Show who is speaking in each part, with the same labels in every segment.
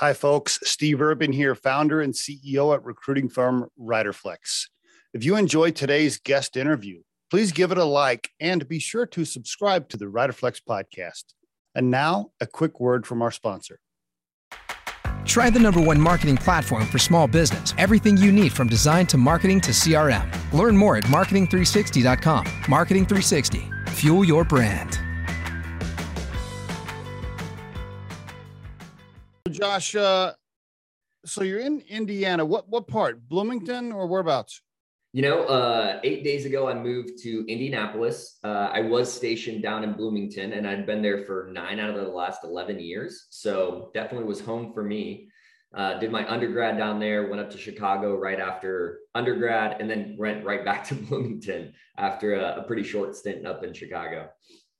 Speaker 1: Hi, folks. Steve Urban here, founder and CEO at recruiting firm Riderflex. If you enjoyed today's guest interview, please give it a like and be sure to subscribe to the Riderflex podcast. And now, a quick word from our sponsor.
Speaker 2: Try the number one marketing platform for small business. Everything you need from design to marketing to CRM. Learn more at marketing360.com. Marketing 360. Fuel your brand.
Speaker 1: Josh, uh, so you're in Indiana. What what part? Bloomington or whereabouts?
Speaker 3: You know, uh, eight days ago, I moved to Indianapolis. Uh, I was stationed down in Bloomington, and I'd been there for nine out of the last 11 years. So definitely was home for me. Uh, did my undergrad down there, went up to Chicago right after undergrad, and then went right back to Bloomington after a, a pretty short stint up in Chicago.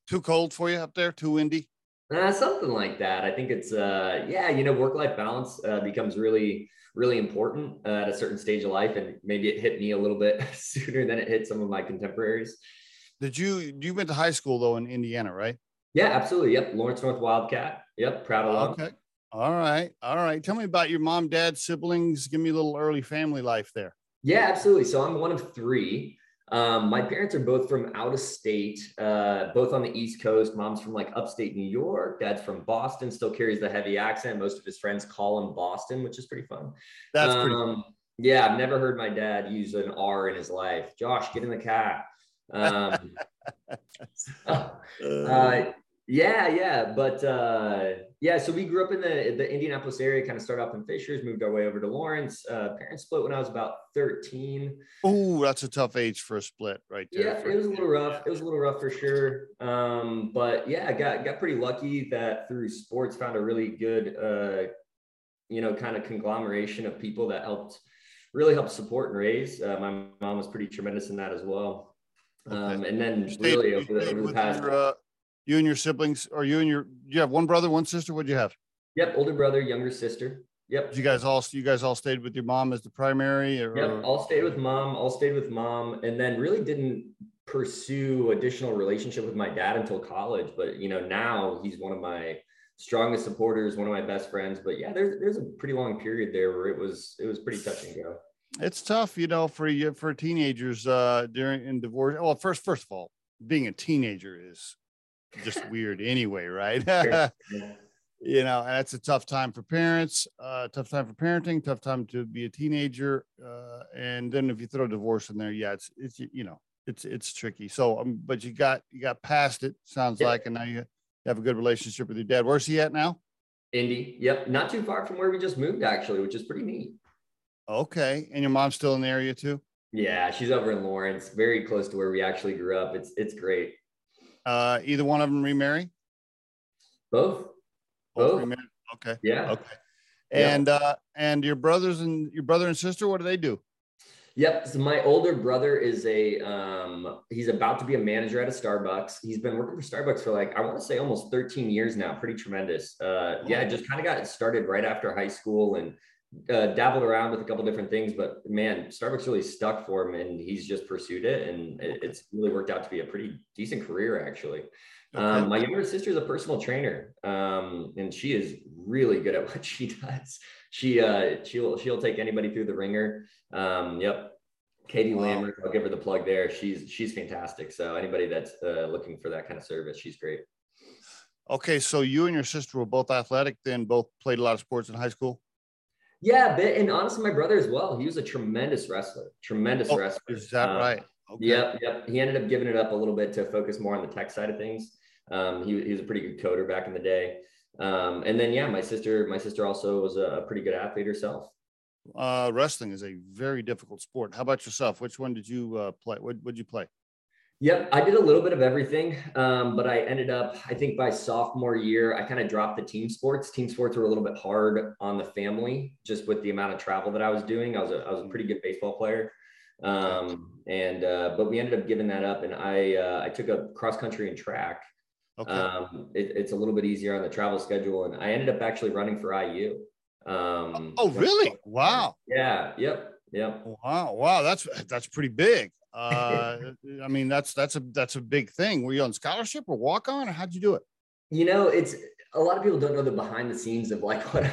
Speaker 1: Too cold for you up there? Too windy?
Speaker 3: Uh, something like that. I think it's, uh, yeah, you know, work life balance uh, becomes really really important uh, at a certain stage of life, and maybe it hit me a little bit sooner than it hit some of my contemporaries.
Speaker 1: Did you you went to high school though in Indiana, right?
Speaker 3: Yeah, absolutely. Yep, Lawrence North Wildcat. Yep, proud of
Speaker 1: Okay. All right. All right. Tell me about your mom, dad, siblings. Give me a little early family life there.
Speaker 3: Yeah, absolutely. So I'm one of three. Um, my parents are both from out of state, uh, both on the East Coast. Mom's from like upstate New York. Dad's from Boston, still carries the heavy accent. Most of his friends call him Boston, which is pretty fun.
Speaker 1: That's pretty um,
Speaker 3: Yeah, I've never heard my dad use an R in his life. Josh, get in the car. Um, uh, yeah, yeah, but uh, yeah. So we grew up in the the Indianapolis area. Kind of started off in Fishers, moved our way over to Lawrence. Uh, parents split when I was about thirteen.
Speaker 1: Oh, that's a tough age for a split, right there.
Speaker 3: Yeah, it was a little rough. It was a little rough for sure. Um, but yeah, I got got pretty lucky that through sports found a really good, uh, you know, kind of conglomeration of people that helped really help support and raise. Uh, my mom was pretty tremendous in that as well. Um, and then really over the, over the past. Your, uh,
Speaker 1: you and your siblings, or you and your, you have one brother, one sister. What'd you have?
Speaker 3: Yep, older brother, younger sister. Yep.
Speaker 1: You guys all, you guys all stayed with your mom as the primary? Or,
Speaker 3: yep, all stayed with mom. All stayed with mom, and then really didn't pursue additional relationship with my dad until college. But you know, now he's one of my strongest supporters, one of my best friends. But yeah, there's there's a pretty long period there where it was it was pretty touch and go.
Speaker 1: It's tough, you know, for you for teenagers uh during in divorce. Well, first first of all, being a teenager is just weird anyway, right? you know, and it's a tough time for parents, uh, tough time for parenting, tough time to be a teenager. Uh, and then if you throw divorce in there, yeah, it's, it's, you know, it's, it's tricky. So, um, but you got, you got past it sounds like, and now you have a good relationship with your dad. Where's he at now?
Speaker 3: Indy. Yep. Not too far from where we just moved actually, which is pretty neat.
Speaker 1: Okay. And your mom's still in the area too?
Speaker 3: Yeah. She's over in Lawrence, very close to where we actually grew up. It's, it's great.
Speaker 1: Uh, either one of them remarry?
Speaker 3: Both. Both.
Speaker 1: Remarry? Okay.
Speaker 3: Yeah.
Speaker 1: Okay. And yeah. uh, and your brothers and your brother and sister, what do they do?
Speaker 3: Yep. So my older brother is a um, he's about to be a manager at a Starbucks. He's been working for Starbucks for like I want to say almost 13 years now. Pretty tremendous. Uh, yeah, just kind of got started right after high school and uh, dabbled around with a couple different things, but man, Starbucks really stuck for him, and he's just pursued it, and it, it's really worked out to be a pretty decent career, actually. Okay. Um, my younger sister is a personal trainer, um, and she is really good at what she does. She uh, she'll she'll take anybody through the ringer. Um, yep, Katie wow. Lambert, I'll give her the plug there. She's she's fantastic. So anybody that's uh, looking for that kind of service, she's great.
Speaker 1: Okay, so you and your sister were both athletic, then both played a lot of sports in high school.
Speaker 3: Yeah, but and honestly, my brother as well. He was a tremendous wrestler. Tremendous oh, wrestler.
Speaker 1: Is that
Speaker 3: um,
Speaker 1: right?
Speaker 3: Okay. Yep, yep. He ended up giving it up a little bit to focus more on the tech side of things. Um, he, he was a pretty good coder back in the day. Um, and then yeah, my sister, my sister also was a, pretty good athlete herself.
Speaker 1: Uh, wrestling is a very difficult sport. How about yourself? Which one did you uh, play? What would you play?
Speaker 3: Yep, I did a little bit of everything, um, but I ended up, I think by sophomore year, I kind of dropped the team sports. Team sports were a little bit hard on the family, just with the amount of travel that I was doing. I was a, I was a pretty good baseball player, um, and uh, but we ended up giving that up, and I uh, I took a cross country and track. Okay. Um, it, it's a little bit easier on the travel schedule, and I ended up actually running for IU. Um,
Speaker 1: oh, really? Wow.
Speaker 3: Yeah. Yep. Yep.
Speaker 1: Wow. Wow. That's that's pretty big. Uh, I mean, that's that's a that's a big thing. Were you on scholarship or walk on, or how'd you do it?
Speaker 3: You know, it's a lot of people don't know the behind the scenes of like what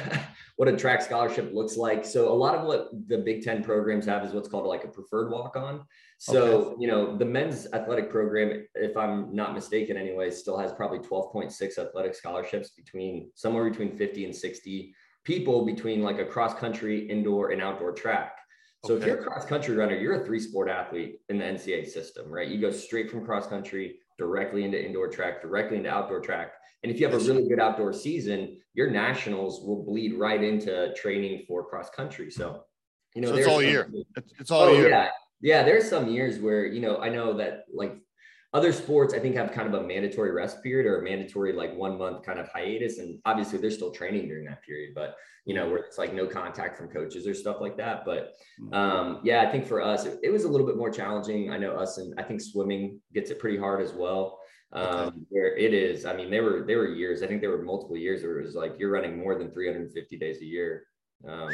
Speaker 3: what a track scholarship looks like. So a lot of what the Big Ten programs have is what's called like a preferred walk on. So okay. you know the men's athletic program, if I'm not mistaken, anyway, still has probably 12.6 athletic scholarships between somewhere between 50 and 60 people between like a cross country, indoor, and outdoor track. So okay. if you're a cross country runner, you're a three sport athlete in the NCAA system, right? You go straight from cross country directly into indoor track, directly into outdoor track. And if you have a really good outdoor season, your nationals will bleed right into training for cross country. So,
Speaker 1: you know, so it's all year. It's, it's all oh, year.
Speaker 3: Yeah. Yeah. There's some years where, you know, I know that like other sports, I think have kind of a mandatory rest period or a mandatory like one month kind of hiatus. And obviously they're still training during that period, but you know, where it's like no contact from coaches or stuff like that. But mm-hmm. um, yeah, I think for us, it, it was a little bit more challenging. I know us and I think swimming gets it pretty hard as well um, okay. where it is. I mean, there were there were years. I think there were multiple years where it was like you're running more than 350 days a year. Um,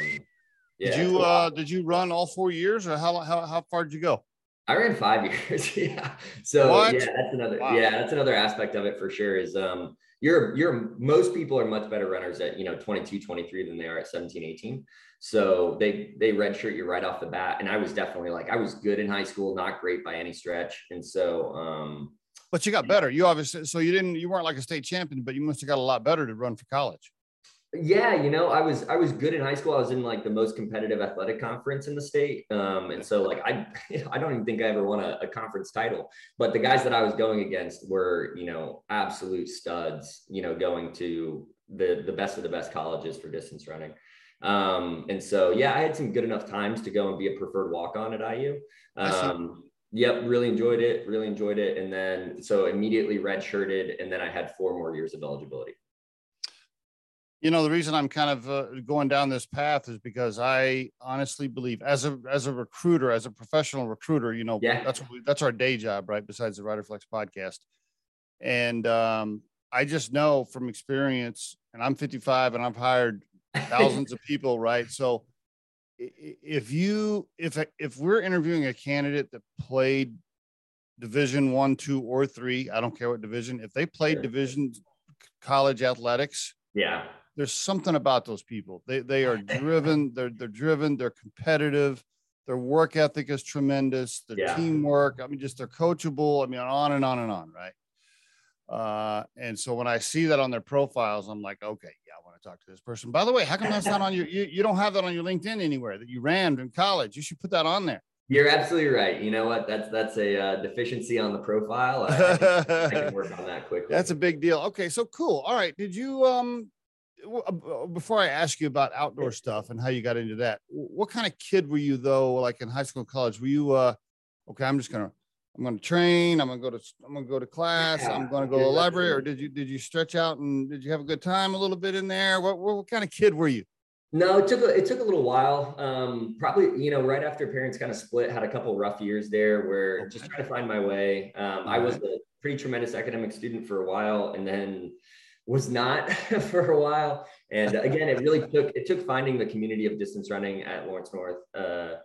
Speaker 1: yeah. Did you uh, did you run all four years, or how how how far did you go?
Speaker 3: I ran five years. yeah. So what? yeah, that's another wow. yeah, that's another aspect of it for sure. Is um you're you're most people are much better runners at you know 22 23 than they are at 17 18 so they they redshirt you right off the bat and i was definitely like i was good in high school not great by any stretch and so um
Speaker 1: but you got better. You obviously so you didn't you weren't like a state champion, but you must have got a lot better to run for college.
Speaker 3: Yeah, you know, I was I was good in high school. I was in like the most competitive athletic conference in the state, um, and so like I I don't even think I ever won a, a, conference title. But the guys that I was going against were you know absolute studs. You know, going to the the best of the best colleges for distance running. Um, and so yeah, I had some good enough times to go and be a preferred walk on at IU. Um, Yep, really enjoyed it. Really enjoyed it. And then so immediately redshirted, and then I had four more years of eligibility.
Speaker 1: You know, the reason I'm kind of uh, going down this path is because I honestly believe, as a as a recruiter, as a professional recruiter, you know, yeah. that's what we, that's our day job, right? Besides the Rider Flex podcast, and um, I just know from experience, and I'm 55, and I've hired thousands of people, right? So if you if if we're interviewing a candidate that played division one two or three i don't care what division if they played division college athletics
Speaker 3: yeah
Speaker 1: there's something about those people they they are driven they're they're driven they're competitive their work ethic is tremendous their yeah. teamwork i mean just they're coachable i mean on and on and on right uh and so when i see that on their profiles i'm like okay yeah, I want to talk to this person. By the way, how come that's not on your, you, you don't have that on your LinkedIn anywhere that you ran in college? You should put that on there.
Speaker 3: You're absolutely right. You know what? That's that's a uh, deficiency on the profile. I, I, can work on that quickly.
Speaker 1: That's a big deal. Okay, so cool. All right. Did you um before I ask you about outdoor stuff and how you got into that, what kind of kid were you though? Like in high school, college, were you uh okay? I'm just gonna I'm to train. I'm to go to I'm to go to class. Yeah. I'm to go to the library. Or did you did you stretch out and did you have a good time a little bit in there? What what, what kind of kid were you?
Speaker 3: No, it took a, it took a little while. Um, probably you know right after parents kind of split, had a couple rough years there where okay. just trying to find my way. Um, I was a pretty tremendous academic student for a while, and then was not for a while. And again, it really took it took finding the community of distance running at Lawrence North. Uh,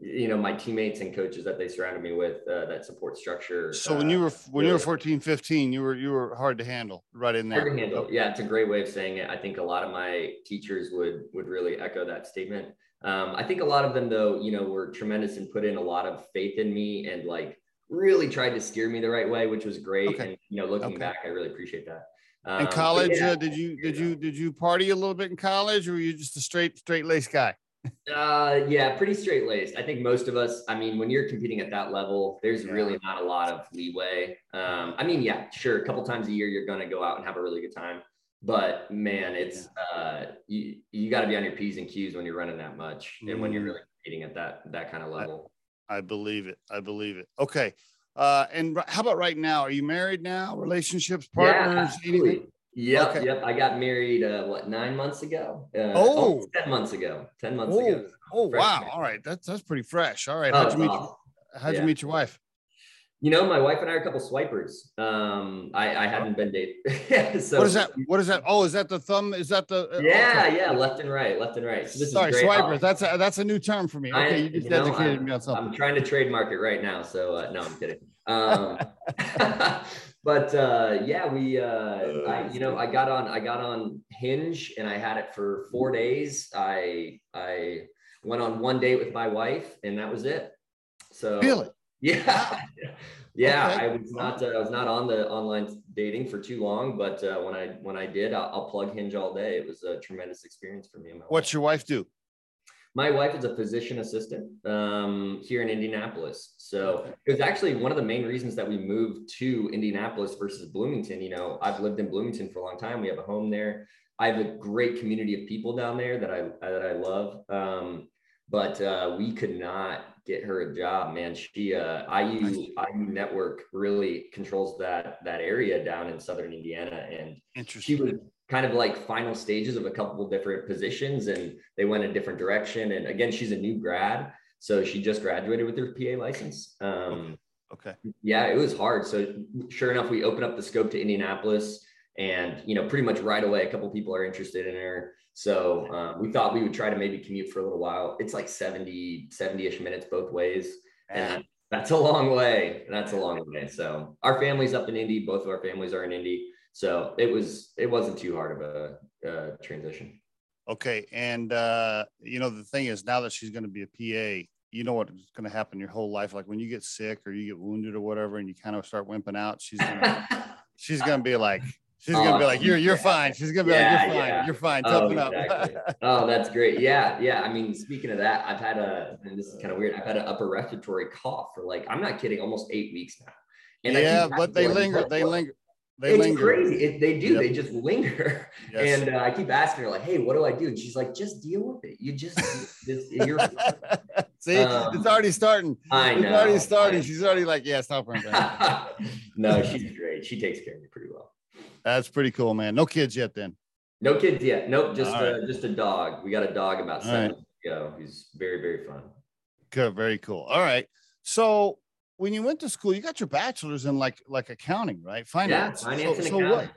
Speaker 3: you know my teammates and coaches that they surrounded me with uh, that support structure
Speaker 1: so when you were when you were 14 15 you were you were hard to handle right in there
Speaker 3: hard to handle. yeah it's a great way of saying it i think a lot of my teachers would would really echo that statement um, i think a lot of them though you know were tremendous and put in a lot of faith in me and like really tried to steer me the right way which was great okay. and you know looking okay. back i really appreciate that
Speaker 1: um, in college yeah, uh, did you did you did you party a little bit in college or were you just a straight straight lace guy
Speaker 3: uh, yeah, pretty straight laced. I think most of us, I mean, when you're competing at that level, there's yeah. really not a lot of leeway. Um, I mean, yeah, sure, a couple times a year you're going to go out and have a really good time, but man, it's uh, you you got to be on your p's and q's when you're running that much, and mm. when you're mm. really competing at that that kind of level.
Speaker 1: I, I believe it. I believe it. Okay. Uh, and how about right now? Are you married now? Relationships, partners, yeah, anything?
Speaker 3: Yep, okay. yep. I got married uh, what nine months ago? Uh, oh, 10 months ago. Ten months
Speaker 1: oh.
Speaker 3: ago.
Speaker 1: Oh wow! All right, that's that's pretty fresh. All right, how'd oh, you meet? Awesome. How'd yeah. you meet your wife?
Speaker 3: You know, my wife and I are a couple swipers. Um, I, I hadn't been dating.
Speaker 1: so what is that? What is that? Oh, is that the thumb? Is that the?
Speaker 3: Uh, yeah, okay. yeah, left and right, left and right.
Speaker 1: So Sorry, swipers. That's a, that's a new term for me. Okay, I, you just you know, educated
Speaker 3: I'm,
Speaker 1: me on something.
Speaker 3: I'm trying to trademark it right now. So uh, no, I'm kidding. Um, but uh, yeah, we, uh, I, you know, I got on, I got on Hinge, and I had it for four days. I, I went on one date with my wife, and that was it. So
Speaker 1: really,
Speaker 3: yeah, yeah.
Speaker 1: Okay.
Speaker 3: I was not, uh, I was not on the online dating for too long, but uh, when I, when I did, I'll, I'll plug Hinge all day. It was a tremendous experience for me.
Speaker 1: What's your wife do?
Speaker 3: My wife is a physician assistant um, here in Indianapolis. So it was actually one of the main reasons that we moved to Indianapolis versus Bloomington. You know, I've lived in Bloomington for a long time. We have a home there. I have a great community of people down there that I that I love. Um, but uh, we could not get her a job, man. She uh, IU IU Network really controls that that area down in southern Indiana, and she was kind of like final stages of a couple of different positions and they went a different direction and again she's a new grad so she just graduated with her pa license. Um,
Speaker 1: Okay.
Speaker 3: yeah it was hard. So sure enough we opened up the scope to indianapolis and you know pretty much right away a couple people are interested in her. So um, we thought we would try to maybe commute for a little while. It's like 70 70ish minutes both ways. And that's a long way. That's a long way. So our family's up in indy. Both of our families are in indy. So it was it wasn't too hard of a uh, transition.
Speaker 1: Okay. And uh, you know, the thing is now that she's going to be a PA, you know what's going to happen your whole life. Like when you get sick or you get wounded or whatever, and you kind of start wimping out, she's gonna she's gonna be like, she's gonna be like, you're you're fine. She's gonna be
Speaker 3: Yeah,
Speaker 1: like, you're fine,
Speaker 3: yeah.
Speaker 1: you're fine,
Speaker 3: Oh,
Speaker 1: toughen
Speaker 3: exactly.
Speaker 1: up.
Speaker 3: oh, that's great. Yeah, yeah. I mean, speaking of that, I've had a and this is kind of weird. I've had an upper respiratory cough for like I'm not kidding, almost eight weeks now. I
Speaker 1: yeah, but they linger,
Speaker 3: "What-
Speaker 1: they
Speaker 3: what-"
Speaker 1: linger, they
Speaker 3: It's
Speaker 1: linger.
Speaker 3: crazy. It, they do.
Speaker 1: Yep.
Speaker 3: They just linger.
Speaker 1: Yes.
Speaker 3: And uh, I keep asking her, like, "Hey, what do I do?" And she's like, "Just deal with it. You just, just you're."
Speaker 1: See,
Speaker 3: Um,
Speaker 1: it's already starting.
Speaker 3: I know.
Speaker 1: It's already starting.
Speaker 3: I-
Speaker 1: She's already like, yeah, stop there.
Speaker 3: no, she's great. She takes care of me pretty well.
Speaker 1: That's pretty cool, man. No kids yet, then.
Speaker 3: No kids yet. Nope, just
Speaker 1: All
Speaker 3: uh, just a dog. We got a dog about seven
Speaker 1: right.
Speaker 3: ago. He's very very fun.
Speaker 1: Good, very cool. All right. So when you went to school, you got your bachelor's in like like accounting, right? Finance.
Speaker 3: Yeah, finance
Speaker 1: so,
Speaker 3: and
Speaker 1: so what,
Speaker 3: accounting.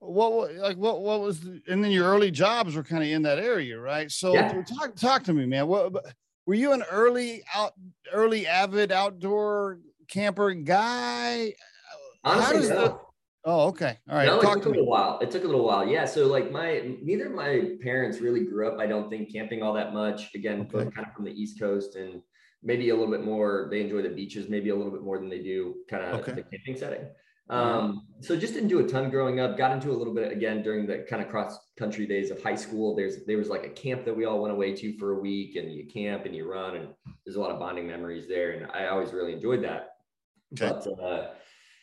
Speaker 1: what what like what what was the, and then your early jobs were kind of in that area, right? So
Speaker 3: Yeah.
Speaker 1: talk talk to me, man. What were you an early out early avid outdoor camper guy? How
Speaker 3: Honestly, no.
Speaker 1: the- Oh, okay. All right.
Speaker 3: no, it took
Speaker 1: to
Speaker 3: a
Speaker 1: me.
Speaker 3: little while. It took a little while. Yeah. So like my neither of my parents really grew up, I don't think, camping all that much. Again,
Speaker 1: Okay.
Speaker 3: kind of from the East Coast and maybe a little bit more. They enjoy the beaches, maybe a little bit more than they do kind of
Speaker 1: Okay.
Speaker 3: the camping setting. Um, so just didn't do a ton growing up. Got into a little bit again during the kind of cross country days of high school. There's there was like a camp that we all went away to for a week, and you camp and you run, and there's a lot of bonding memories there, and I always really enjoyed that.
Speaker 1: Okay.
Speaker 3: But uh,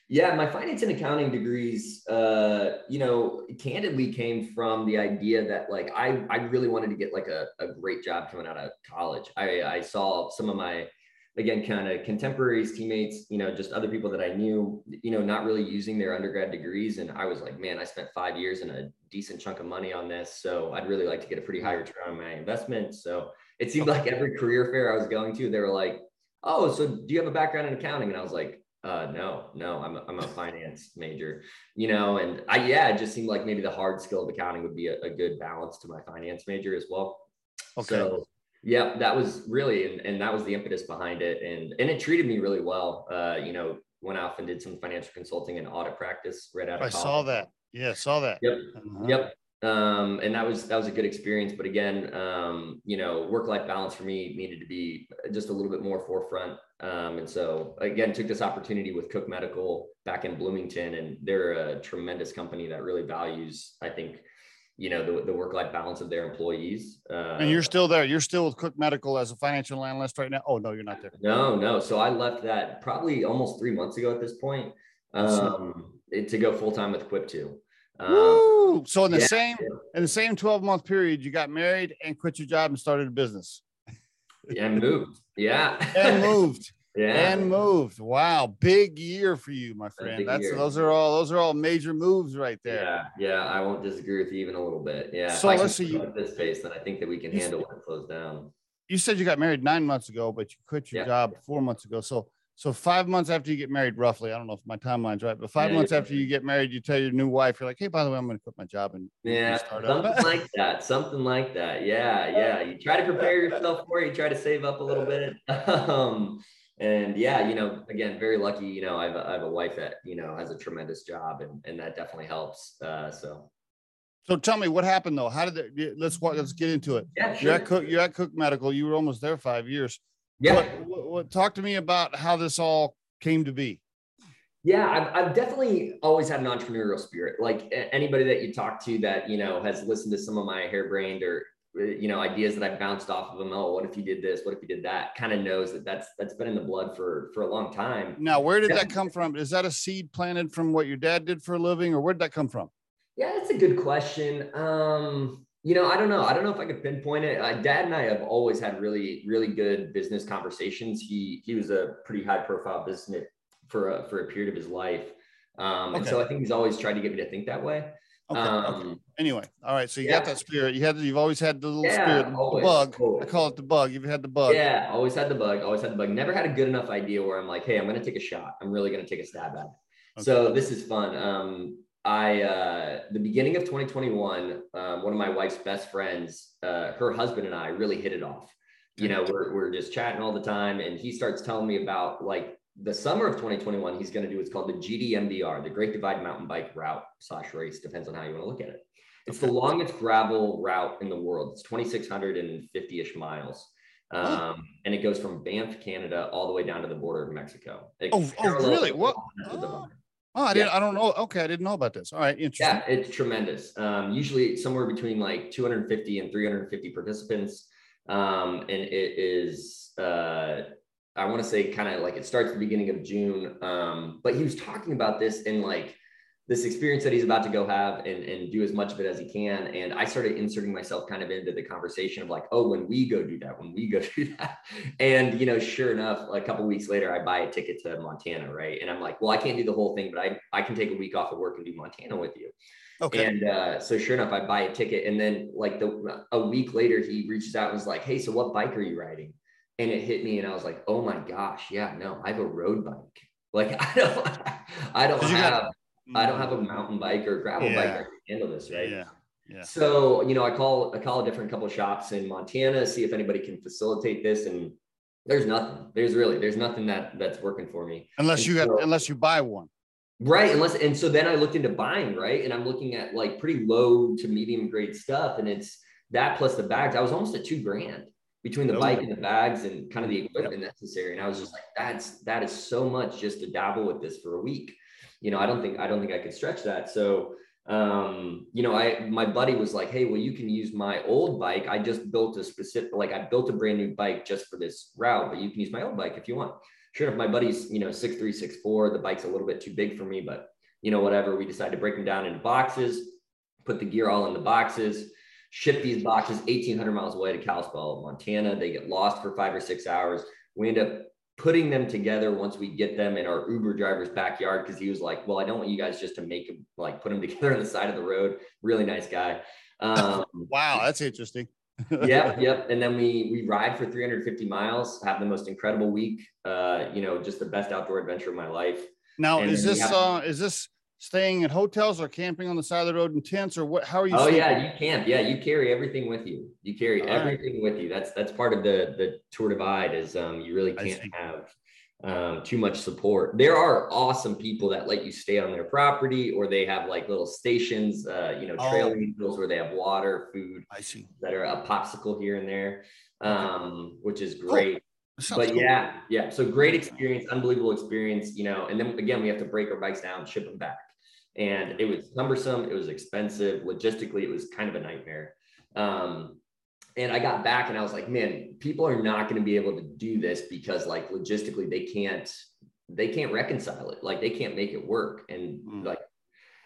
Speaker 3: yeah, my finance and accounting degrees, uh, you know, candidly came from the idea that like I I really wanted to get like a, a great job coming out of college. I I saw some of my again kind of contemporaries teammates you know just other people that i knew you know not really using their undergrad degrees and i was like man i spent five years and a decent chunk of money on this so i'd really like to get a pretty high return on my investment. So it seemed like every career fair i was going to they were like oh so do you have a background in accounting? And i was like uh, no, no, I'm a, I'm a finance major, you know, and I, yeah, it just seemed like maybe the hard skill of accounting would be a, a good balance to my finance major as well.
Speaker 1: Okay.
Speaker 3: So yeah, that was really, and, and that was the impetus behind it. And, and it treated me really well. Uh, you know, went off and did some financial consulting and audit practice right out of
Speaker 1: I
Speaker 3: college.
Speaker 1: saw that. Yeah, saw that.
Speaker 3: Yep.
Speaker 1: Uh-huh.
Speaker 3: Yep. Um, and that was that was a good experience. But again, um, you know, work-life balance for me needed to be just a little bit more forefront. Um, and so again, took this opportunity with Cook Medical back in Bloomington, and they're a tremendous company that really values, I think, you know, the, the work-life balance of their employees. Uh,
Speaker 1: And you're still there. You're still with Cook Medical as a financial analyst right now. Oh no, you're not there.
Speaker 3: No, no. So I left that probably almost three months ago at this point um, to go full time with Quiptu. Um!
Speaker 1: So in the
Speaker 3: yeah,
Speaker 1: same in the same 12 month period, you got married and quit your job and started a business
Speaker 3: and moved. Yeah.
Speaker 1: and moved
Speaker 3: yeah.
Speaker 1: and moved. Wow, big year for you, my friend. That's
Speaker 3: year.
Speaker 1: those are all those are all major moves right there.
Speaker 3: Yeah, yeah, I won't disagree with you even a little bit. Yeah,
Speaker 1: So
Speaker 3: if I can
Speaker 1: let's see, you-
Speaker 3: at this pace, then I think that we can handle when it slows down.
Speaker 1: You said you got married nine months ago, but you quit your
Speaker 3: Yeah.
Speaker 1: job four months ago. So so five months after you get married, roughly. I don't know if my timeline's right, but five
Speaker 3: Yeah,
Speaker 1: months
Speaker 3: you're
Speaker 1: after you get married, you tell your new wife, you're like, hey, by the way, I'm going to quit my job and
Speaker 3: Yeah,
Speaker 1: start up.
Speaker 3: something like that. Something like that. Yeah, yeah. You try to prepare yourself for it. You try to save up a little bit. Um, and yeah, you know, again, very lucky. You know, I have a, I have a wife that you know has a tremendous job, and and that definitely helps. Uh, so.
Speaker 1: So tell me what happened though. How did it? Let's let's get into it.
Speaker 3: Yeah, sure.
Speaker 1: You're at Cook. You're at Cook Medical. You were almost there five years.
Speaker 3: Yeah.
Speaker 1: What, what, talk to me about how this all came to be.
Speaker 3: Yeah, I've, I've definitely always had an entrepreneurial spirit. Like anybody that you talk to that you know has listened to some of my harebrained or you know ideas that I've bounced off of them. Oh, what if you did this? What if you did that? Kind of knows that that's that's been in the blood for for a long time.
Speaker 1: Now, where did yeah. that come from? Is that a seed planted from what your dad did for a living, or where did that come from?
Speaker 3: Yeah, that's a good question. Um, you know, I don't know. I don't know if I could pinpoint it. Uh, Dad and I have always had really, really good business conversations. He he was a pretty high profile business for a for a period of his life, um, okay. and so I think he's always tried to get me to think that way.
Speaker 1: Okay, um, okay. Anyway, all right. So you yeah. got that spirit. You had. You've always had the little yeah, spirit, always, the bug. Always. I call it the bug. You've had the bug.
Speaker 3: Yeah, always had the bug. Always had the bug. Never had a good enough idea where I'm like, hey, I'm going to take a shot. I'm really going to take a stab at it. So this is fun. Um, I uh, the beginning of 2021, um, one of my wife's best friends, uh, her husband and I really hit it off. You know, we're we're just chatting all the time, and he starts telling me about like the summer of 2021. He's going to do what's called the GDMBR, the Great Divide Mountain Bike Route slash race, depends on how you want to look at it. It's the longest gravel route in the world. It's 2,650 ish miles. Um, and it goes from Banff, Canada, all the way down to the border of Mexico. It
Speaker 1: oh, oh really? What? Oh, I didn't. I don't know. Okay, I didn't know about this. All right, interesting.
Speaker 3: Yeah, it's tremendous. Um, usually somewhere between like 250 and 350 participants, um, and it is. Uh, I want to say kind of like it starts the beginning of June. Um, but he was talking about this in like this experience that he's about to go have and, and do as much of it as he can. And I started inserting myself kind of into the conversation of like, oh, when we go do that, when we go do that. And, you know, sure enough, a couple weeks later, I buy a ticket to Montana, right? And I'm like, well, I can't do the whole thing, but I, I can take a week off of work and do Montana with you. Okay. And uh, so sure enough, I buy a ticket. And then like the a week later, he reaches out and was like, hey, so what bike are you riding? And it hit me and I was like, oh my gosh, yeah, no, I have a road bike. Like I don't I don't have got- I don't have a mountain bike or gravel yeah. bike that can handle this, right?
Speaker 1: Yeah. Yeah.
Speaker 3: So, you know, I call I call a different couple of shops in Montana, see if anybody can facilitate this. And there's nothing. There's really there's nothing that that's working for me.
Speaker 1: Unless and you so, have unless you buy one.
Speaker 3: Right. Unless and so then I looked into buying, right? And I'm looking at like pretty low to medium grade stuff. And it's that plus the bags. I was almost at two grand between the oh. bike and the bags and kind of the equipment necessary. And I was just like, that's that is so much just to dabble with this for a week you know, I don't think I don't think I could stretch that. So um, you know, I my buddy was like, hey, well, you can use my old bike. I just built a specific, like I built a brand new bike just for this route, but you can use my old bike if you want. Sure enough, my buddy's, you know, six three, six four. The bike's a little bit too big for me, but you know, whatever. We decided to break them down into boxes, put the gear all in the boxes, ship these boxes 1,800 miles away to Kalispell, Montana. They get lost for five or six hours. We end up putting them together once we get them in our Uber driver's backyard because he was like, "Well, I don't want you guys just to make them like put them together on the side of the road." Really nice guy. Um,
Speaker 1: wow, that's interesting.
Speaker 3: yep, yep. And then we we ride for 350 miles, have the most incredible week. Uh, you know, just the best outdoor adventure of my life.
Speaker 1: Now, and is this have, uh, is this staying at hotels or camping on the side of the road in tents or what how are you
Speaker 3: oh yeah you camp yeah you carry everything with you you carry All everything right. with you that's that's part of the the tour divide is um you really can't have um too much support there are awesome people that let you stay on their property or they have like little stations uh you know trail oh. where they have water food
Speaker 1: i see
Speaker 3: that are a popsicle here and there um which is great but cool. yeah, yeah. So great experience, unbelievable experience, you know. And then again, we have to break our bikes down, ship them back and it was cumbersome it was expensive logistically it was kind of a nightmare um, and i got back and i was like man people are not going to be able to do this because like logistically they can't they can't reconcile it like they can't make it work and mm. like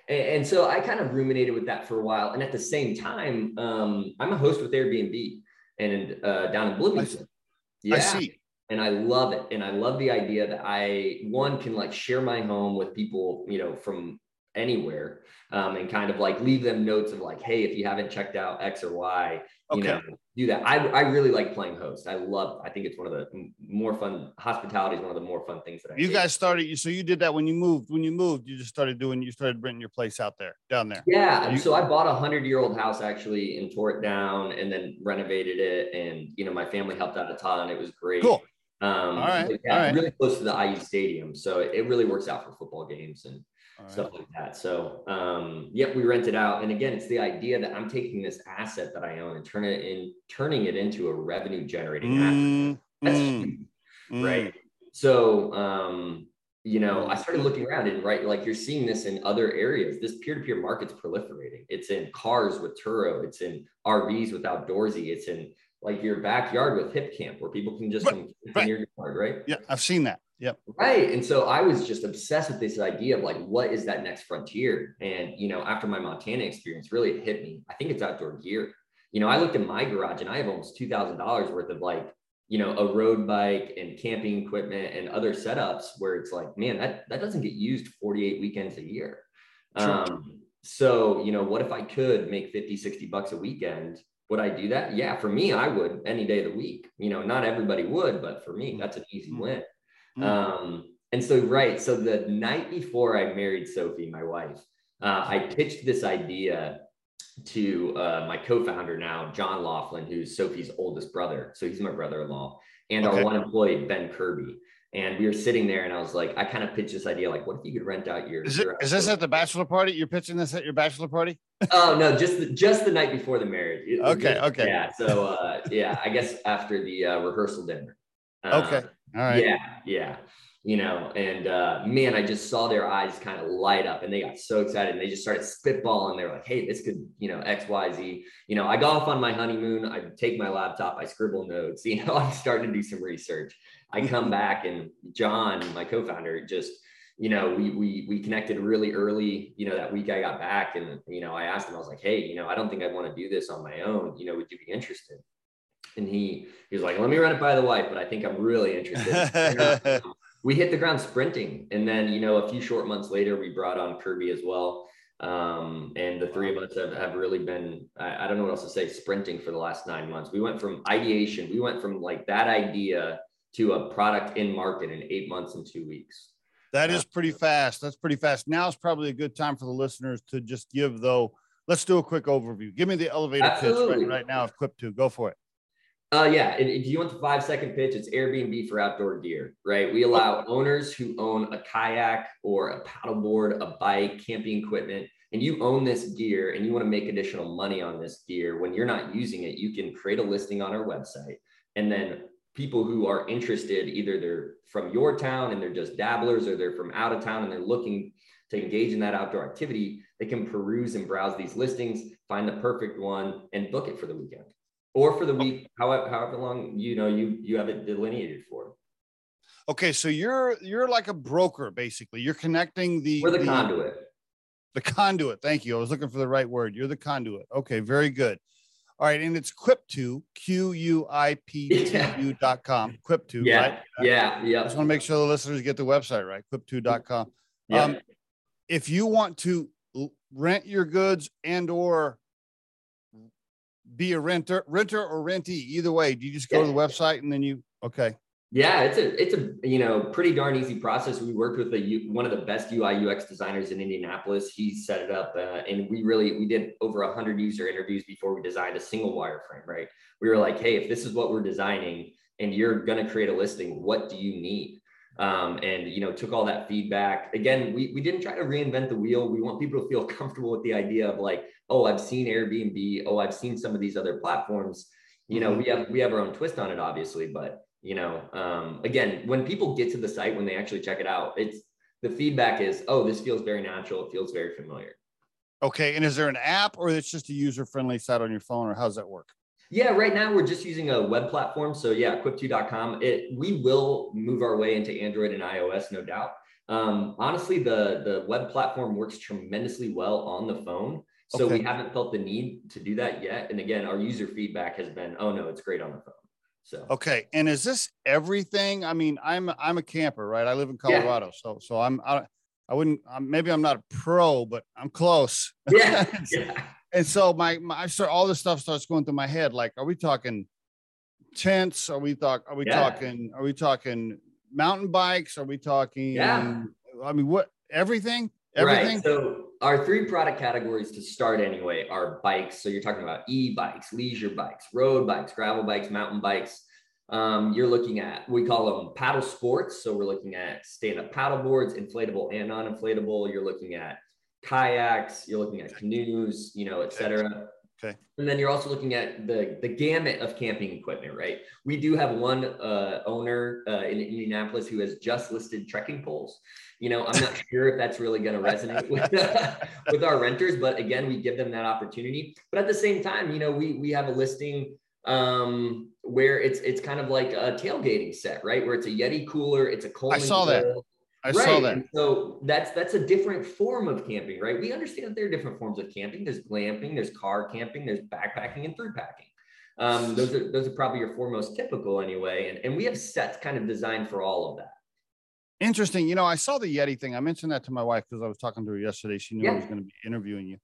Speaker 3: and, and, so i kind of ruminated with that for a while and at the same time um, i'm a host with airbnb and uh, down in bloomington
Speaker 1: yeah I see
Speaker 3: and I love it. And I love the idea that I one can like share my home with people, you know, from anywhere um, and kind of like leave them notes of like, hey, if you haven't checked out X or Y, you okay. know, do that. I, I really like playing host. I love, I think it's one of the more fun, hospitality is one of the more fun things that I
Speaker 1: You guys started, so you did that when you moved, when you moved, you just started doing, you started renting your place out there, down there.
Speaker 3: Yeah. You, so I bought a hundred year old house actually and tore it down and then renovated it. And, you know, my family helped out a ton. It was great.
Speaker 1: Cool.
Speaker 3: Um,
Speaker 1: All right,
Speaker 3: yeah,
Speaker 1: all right.
Speaker 3: really close to the IU stadium. So it, really works out for football games and
Speaker 1: right.
Speaker 3: stuff like that. So, um, yep, we rent it out. And again, it's the idea that I'm taking this asset that I own and turn it in, turning it into a revenue generating asset.
Speaker 1: Mm,
Speaker 3: That's
Speaker 1: mm,
Speaker 3: huge,
Speaker 1: mm.
Speaker 3: right? So, um, you know, I started looking around and right, like you're seeing this in other areas. This peer-to-peer market's proliferating. It's in cars with Turo, it's in RVs with Outdoorsy, it's in like your backyard with Hipcamp, where people can just
Speaker 1: Right,
Speaker 3: come
Speaker 1: right.
Speaker 3: in your yard, right?
Speaker 1: Yeah, I've seen that. Yep.
Speaker 3: Right. And so I was just obsessed with this idea of like, what is that next frontier? And, you know, after my Montana experience, really it hit me. I think it's outdoor gear. You know, I looked in my garage and I have almost $2,000 worth of like, you know, a road bike and camping equipment and other setups where it's like, man, that, that doesn't get used 48 weekends a year.
Speaker 1: True.
Speaker 3: Um, so, you know, what if I could make 50, 60 bucks a weekend? Would I do that? Yeah, for me, I would any day of the week. You know, not everybody would, but for me, that's an easy
Speaker 1: Mm.
Speaker 3: win.
Speaker 1: Mm.
Speaker 3: Um, and so, right. So the night before I married Sophie, my wife, uh, I pitched this idea to uh, my co-founder now, John Laughlin, who's Sophie's oldest brother. So he's my brother-in-law, and
Speaker 1: Okay.
Speaker 3: our one employee, Ben Kirby. And we were sitting there, and I was like, I kind of pitched this idea, like, what if you could rent out your?
Speaker 1: Is it
Speaker 3: your
Speaker 1: is this at the bachelor party? You're pitching this at your bachelor party?
Speaker 3: Oh no, just the, just the night before the marriage. It
Speaker 1: Okay,
Speaker 3: just-
Speaker 1: okay.
Speaker 3: Yeah. So uh, yeah, I guess after the uh, rehearsal dinner. Um,
Speaker 1: Okay. All right.
Speaker 3: Yeah, yeah. You know, and uh, man, I just saw their eyes kind of light up and they got so excited and they just started spitballing. They were like, hey, this could, you know, X, Y, Z. You know, I go off on my honeymoon, I take my laptop, I scribble notes, you know, I'm starting to do some research. I come back and John, my co-founder, just, you know, we we we connected really early, you know, that week I got back and you know, I asked him, I was like, hey, you know, I don't think I want to do this on my own. You know, would you be interested? And he he was like, let me run it by the wife, but I think I'm really interested. we hit the ground sprinting. And then, you know, a few short months later, we brought on Kirby as well. Um, and the three of us have, have really been, I, I don't know what else to say, sprinting for the last nine months. We went from ideation, we went from like that idea to a product in market in eight months and two weeks.
Speaker 1: That is pretty fast. That's pretty fast. Now is probably a good time for the listeners to just give though. Let's do a quick overview. Give me the elevator pitch right, right now of Quiptu. Go for it.
Speaker 3: Uh, yeah. And if you want the five second pitch, it's Airbnb for outdoor gear, right? We allow owners who own a kayak or a paddleboard, a bike, camping equipment, and you own this gear and you want to make additional money on this gear. When you're not using it, you can create a listing on our website. And then people who are interested, either they're from your town and they're just dabblers or they're from out of town and they're looking to engage in that outdoor activity, they can peruse and browse these listings, find the perfect one, and book it for the weekend or for the week, however, however long you know you you have it delineated for.
Speaker 1: Okay, so you're you're like a broker basically. You're connecting the
Speaker 3: We're the conduit.
Speaker 1: The conduit. Thank you. I was looking for the right word. You're the conduit. Okay, very good. All right, and it's Quiptu, Q U I P T U dot com. Quiptu,
Speaker 3: Yeah,
Speaker 1: right?
Speaker 3: yeah,
Speaker 1: I
Speaker 3: yeah.
Speaker 1: just want to make sure the listeners get the website right. Quiptu.com.
Speaker 3: yeah.
Speaker 1: Um, if you want to rent your goods and or be a renter, renter or rentee, either way, do you just go to the website and then you okay?
Speaker 3: Yeah, it's a it's a you know pretty darn easy process. We worked with a one of the best UI UX designers in Indianapolis. He set it up, uh, and we really we did over a hundred user interviews before we designed a single wireframe. Right? We were like, hey, if this is what we're designing, and you're going to create a listing, what do you need? Um, and you know took all that feedback. Again, we we didn't try to reinvent the wheel. We want people to feel comfortable with the idea of like, oh, I've seen Airbnb. Oh, I've seen some of these other platforms. You know, we have we have our own twist on it, obviously, but you know um, again when people get to the site when they actually check it out it's the feedback is oh this feels very natural it feels very familiar
Speaker 1: Okay, and is there an app or it's just a user friendly site on your phone or how does that work?
Speaker 3: Yeah right now we're just using a web platform so yeah quiptu.com it we will move our way into android and ios no doubt um, honestly the the web platform works tremendously well on the phone so
Speaker 1: Okay.
Speaker 3: we haven't felt the need to do that yet and again our user feedback has been oh no it's great on the phone so
Speaker 1: Okay, and is this everything? I mean, I'm I'm a camper, right? I live in
Speaker 3: Yeah.
Speaker 1: Colorado, so so I'm I, I wouldn't maybe I'm not a pro, but I'm close.
Speaker 3: yeah, yeah.
Speaker 1: And so my, my I start all this stuff starts going through my head. Like, are we talking tents? Are we talk? Are we
Speaker 3: Yeah.
Speaker 1: talking? Are we talking mountain bikes? Are we talking?
Speaker 3: Yeah.
Speaker 1: I mean, what everything? Everything?
Speaker 3: Right. So our three product categories to start anyway are bikes. So you're talking about e-bikes, leisure bikes, road bikes, gravel bikes, mountain bikes. Um, you're looking at, we call them paddle sports. So we're looking at stand up paddle boards, inflatable and non inflatable. You're looking at kayaks, you're looking at canoes, you know, et cetera.
Speaker 1: Okay.
Speaker 3: And then you're also looking at the the gamut of camping equipment, right? We do have one uh, owner uh, in Indianapolis who has just listed trekking poles. You know, I'm not sure if that's really going to resonate with with our renters, but again, we give them that opportunity. But at the same time, you know, we we have a listing um where it's it's kind of like a tailgating set, right? Where it's a Yeti cooler, it's a Coleman.
Speaker 1: I saw that. I
Speaker 3: right.
Speaker 1: saw that.
Speaker 3: And so that's that's a different form of camping, right? We understand that there are different forms of camping. There's glamping, there's car camping, there's backpacking and through packing. Um, those are those are probably your four most typical anyway. And, and we have sets kind of designed for all of that.
Speaker 1: Interesting. You know, I saw the Yeti thing. I mentioned that to my wife because I was talking to her yesterday. She knew
Speaker 3: Yeah.
Speaker 1: I was going to be interviewing you.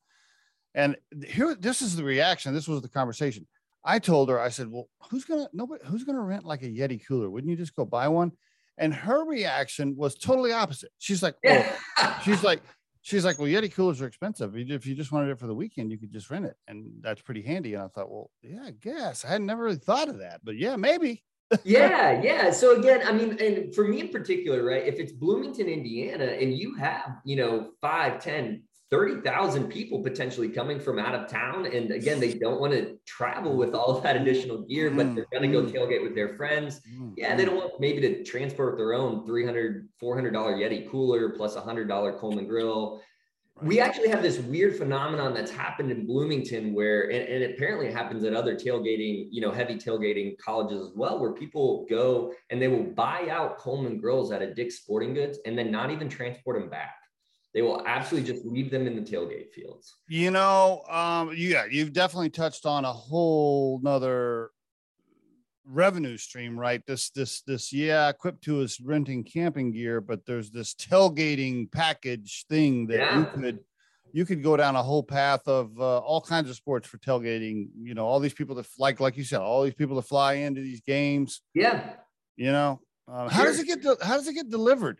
Speaker 1: And here, this is the reaction. This was the conversation. I told her, I said, Well, who's gonna nobody who's gonna rent like a Yeti cooler? Wouldn't you just go buy one? And her reaction was totally opposite. She's like, Oh, she's like, she's like, Well, Yeti coolers are expensive. If you just wanted it for the weekend, you could just rent it. And that's pretty handy. And I thought, Well, yeah, I guess. I had never really thought of that, but yeah, maybe.
Speaker 3: yeah, yeah. So again, I mean, and for me in particular, right? If it's Bloomington, Indiana, and you have, you know, five, 10, 30,000 people potentially coming from out of town. And again, they don't want to travel with all that additional gear, but mm, they're going to go
Speaker 1: Mm.
Speaker 3: tailgate with their friends. Mm, yeah, they mm. don't want maybe to transport their own $300, $400 Yeti cooler plus a $100 Coleman grill. We actually have this weird phenomenon that's happened in Bloomington where, and, and it happens at other tailgating, you know, heavy tailgating colleges as well, where people go and they will buy out Coleman grills out of Dick's Sporting Goods and then not even transport them back. They will absolutely just leave them in the tailgate fields.
Speaker 1: You know, um, yeah, you've definitely touched on a whole nother revenue stream, right? This, this, this, yeah, Equip to is renting camping gear, but there's this tailgating package thing that you could, you could go down a whole path of uh, all kinds of sports for tailgating. You know, all these people that like, like you said, all these people that fly into these games.
Speaker 3: Yeah.
Speaker 1: You know, um, how does it get? De- how does it get delivered?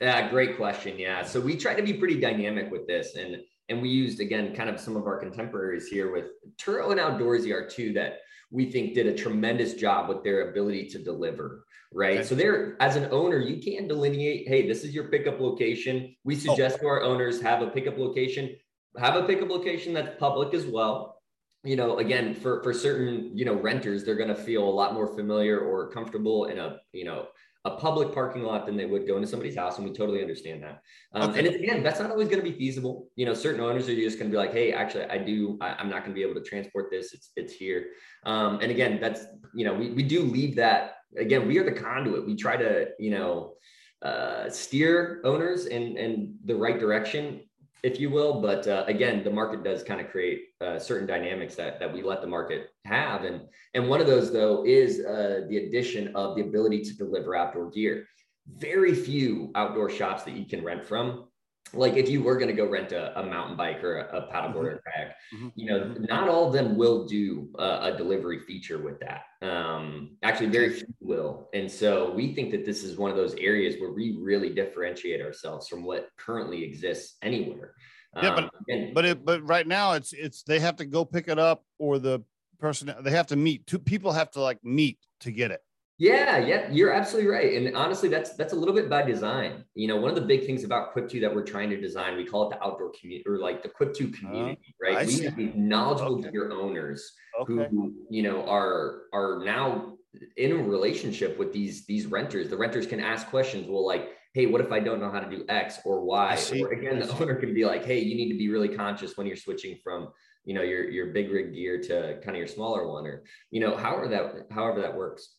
Speaker 3: Yeah, great question. Yeah. So we try to be pretty dynamic with this. And and we used again kind of some of our contemporaries here with Turo and Outdoorsy are two that we think did a tremendous job with their ability to deliver. Right.
Speaker 1: Okay.
Speaker 3: So there, as an owner, you can delineate, hey, this is your pickup location. We oh. suggest to our owners have a pickup location, have a pickup location that's public as well. You know, again, for for certain, you know, renters, they're going to feel a lot more familiar or comfortable in a, you know, a public parking lot than they would go into somebody's house, and we totally understand that. Um,
Speaker 1: Okay.
Speaker 3: And it's, again, that's not always going to be feasible. You know, certain owners are just going to be like, "Hey, actually, I do. I, I'm not going to be able to transport this. It's it's here." Um, and again, that's you know, we we do leave that. Again, we are the conduit. We try to you know uh, steer owners in in the right direction, if you will. But uh, again, the market does kind of create uh, certain dynamics that that we let the market have, and and one of those though is uh, the addition of the ability to deliver outdoor gear. Very few outdoor shops that you can rent from. Like if you were going to go rent a, a mountain bike or a, a paddleboard or a kayak,
Speaker 1: Mhm.
Speaker 3: you know, not all of them will do a, a delivery feature with that. Um, actually, very few will. And so we think that this is one of those areas where we really differentiate ourselves from what currently exists anywhere.
Speaker 1: Yeah, but-
Speaker 3: Um, and-
Speaker 1: But it, but right now it's it's they have to go pick it up or the person they have to meet. Two people have to like meet to get it.
Speaker 3: Yeah, yeah, you're absolutely right. And honestly, that's that's a little bit by design. You know, one of the big things about Quiptu that we're trying to design, we call it the outdoor community or like the Quiptu community,
Speaker 1: I
Speaker 3: right? We
Speaker 1: see.
Speaker 3: have these knowledgeable
Speaker 1: Okay.
Speaker 3: gear owners
Speaker 1: Okay.
Speaker 3: who, you know, are are now in a relationship with these these renters. The renters can ask questions. Well, like, hey, what if I don't know how to do X or Y? Or again, the owner can be like, hey, you need to be really conscious when you're switching from you know your your big rig gear to kind of your smaller one or you know however that however that works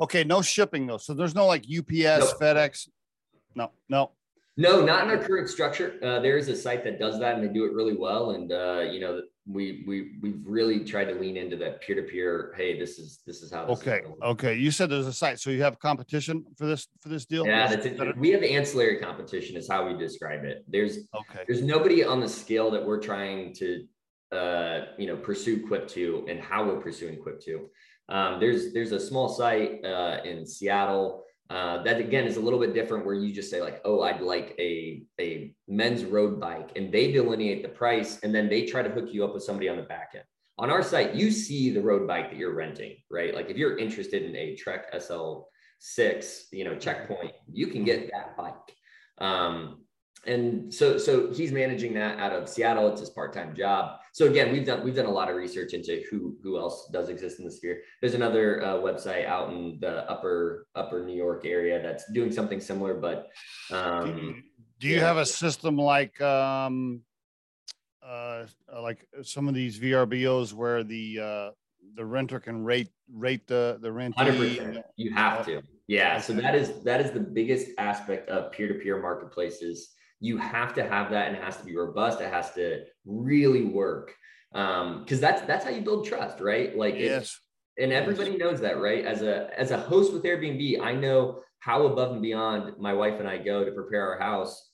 Speaker 1: Okay, no shipping though. So there's no like UPS,
Speaker 3: Nope.
Speaker 1: FedEx. No, no.
Speaker 3: No, not in our current structure. Uh, there is a site that does that, and they do it really well. And uh, you know, we we we've really tried to lean into that peer to peer. Hey, this is this is how. This is
Speaker 1: Okay, okay. You said there's a site, so you have competition for this for this deal.
Speaker 3: Yeah, that's it. We have ancillary competition, is how we describe it. There's
Speaker 1: Okay.
Speaker 3: there's nobody on the scale that we're trying to uh, you know pursue Quiptu and how we're pursuing Quiptu. Um, there's there's a small site uh, in Seattle uh, that again is a little bit different where you just say like oh I'd like a a men's road bike and they delineate the price and then they try to hook you up with somebody on the back end. on our site, you see the road bike that you're renting, right? Like if you're interested in a Trek SL6, you know, checkpoint, you can get that bike. Um, and so so he's managing that out of Seattle. It's his part-time job. So again, we've done we've done a lot of research into who who else does exist in the sphere. There's another uh, website out in the upper upper New York area that's doing something similar, but um,
Speaker 1: do you yeah. have a system like um, uh, like some of these VRBOs where the uh, the renter can rate rate the the rent?
Speaker 3: You have to. Yeah. So that is that is the biggest aspect of peer to peer marketplaces. You have to have that, and it has to be robust. It has to really work because um, that's that's how you build trust, right? Like yes. and everybody yes. knows that, right? As a as a host with Airbnb, I know how above and beyond my wife and I go to prepare our house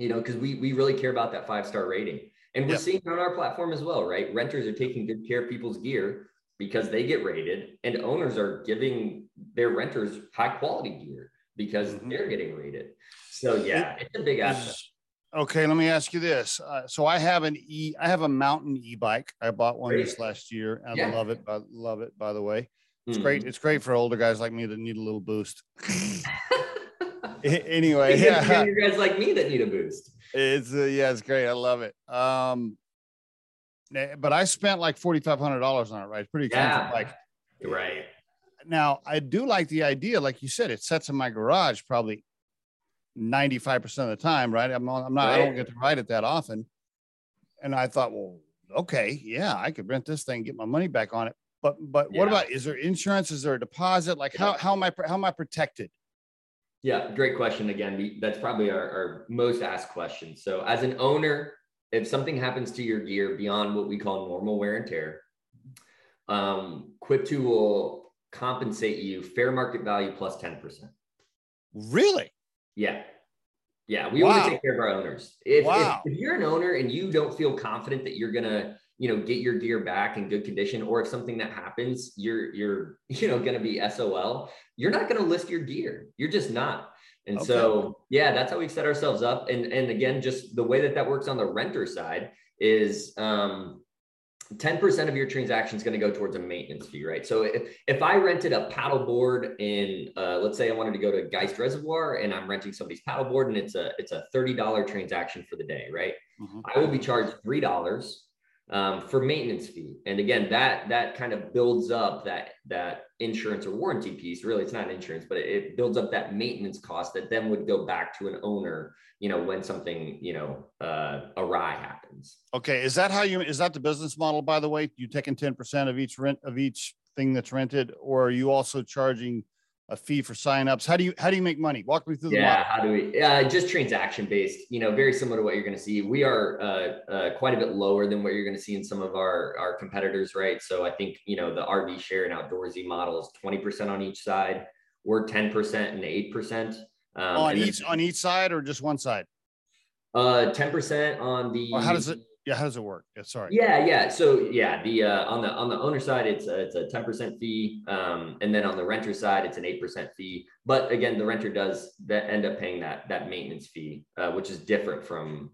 Speaker 3: you know, because we we really care about that five star rating. And we're yep. seeing on our platform as well, right? Renters are taking good care of people's gear because they get rated, and owners are giving their renters high quality gear because mm-hmm. they're getting rated. So yeah, it, it's a big aspect.
Speaker 1: Okay, let me ask you this. Uh, so I have an e, I have a mountain e-bike. I bought one great. this last year, and yeah. I love it. I love it. By the way, it's mm-hmm. great. It's great for older guys like me that need a little boost. anyway,
Speaker 3: yeah, you guys like me that need a boost.
Speaker 1: It's uh, yeah, it's great. I love it. Um, but I spent like forty five hundred dollars on it. Right, it's pretty expensive. Yeah. Like,
Speaker 3: right.
Speaker 1: Now I do like the idea, like you said, it sets in my garage probably ninety five percent of the time. Right, I'm not, I'm not. Right. I don't get to ride it that often. And I thought, well, okay, yeah, I could rent this thing, get my money back on it. But but yeah. what about is there insurance? Is there a deposit? Like how how am I how am I protected?
Speaker 3: Yeah, great question. Again, that's probably our, our most asked question. So, as an owner, if something happens to your gear beyond what we call normal wear and tear, um, Quiptu will compensate you fair market value plus 10%.
Speaker 1: Really?
Speaker 3: Yeah. Yeah. We wow. Want to take care of our owners. If, wow. if, if you're an owner and you don't feel confident that you're going to you know get your gear back in good condition or if something that happens you're you're you know going to be sol you're not going to list your gear you're just not and okay. so yeah that's how we set ourselves up and and again just the way that that works on the renter side is um 10% of your transaction is going to go towards a maintenance fee, right? So if, if I rented a paddleboard in, uh, let's say I wanted to go to Geist Reservoir and I'm renting somebody's paddleboard and it's a, it's a $30 transaction for the day, right? Mm-hmm. I will be charged $3 um, for maintenance fee. And again, that that kind of builds up that that insurance or warranty piece. Really, it's not insurance, but it, builds up that maintenance cost that then would go back to an owner. You know, when something you know uh, awry happens.
Speaker 1: Okay, is that how you? Is that the business model? By the way, you taking ten percent of each rent of each thing that's rented, or are you also charging? A fee for signups? How do you how do you make money? Walk me through the
Speaker 3: yeah. How do we? Uh, just transaction based. You know, very similar to what you're going to see. We are uh, uh, quite a bit lower than what you're going to see in some of our our competitors, right? So I think you know the RV share and outdoorsy model is 20% on each side. We're 10% and 8%.
Speaker 1: Um, on each then, on each side or just one side?
Speaker 3: Uh, 10% on the.
Speaker 1: Well, how does it? Yeah how does it work? Yeah sorry.
Speaker 3: Yeah yeah. So yeah the uh, on the on the owner side it's a, it's a 10% fee um, and then on the renter side it's an 8% fee. But again the renter does that end up paying that that maintenance fee uh, which is different from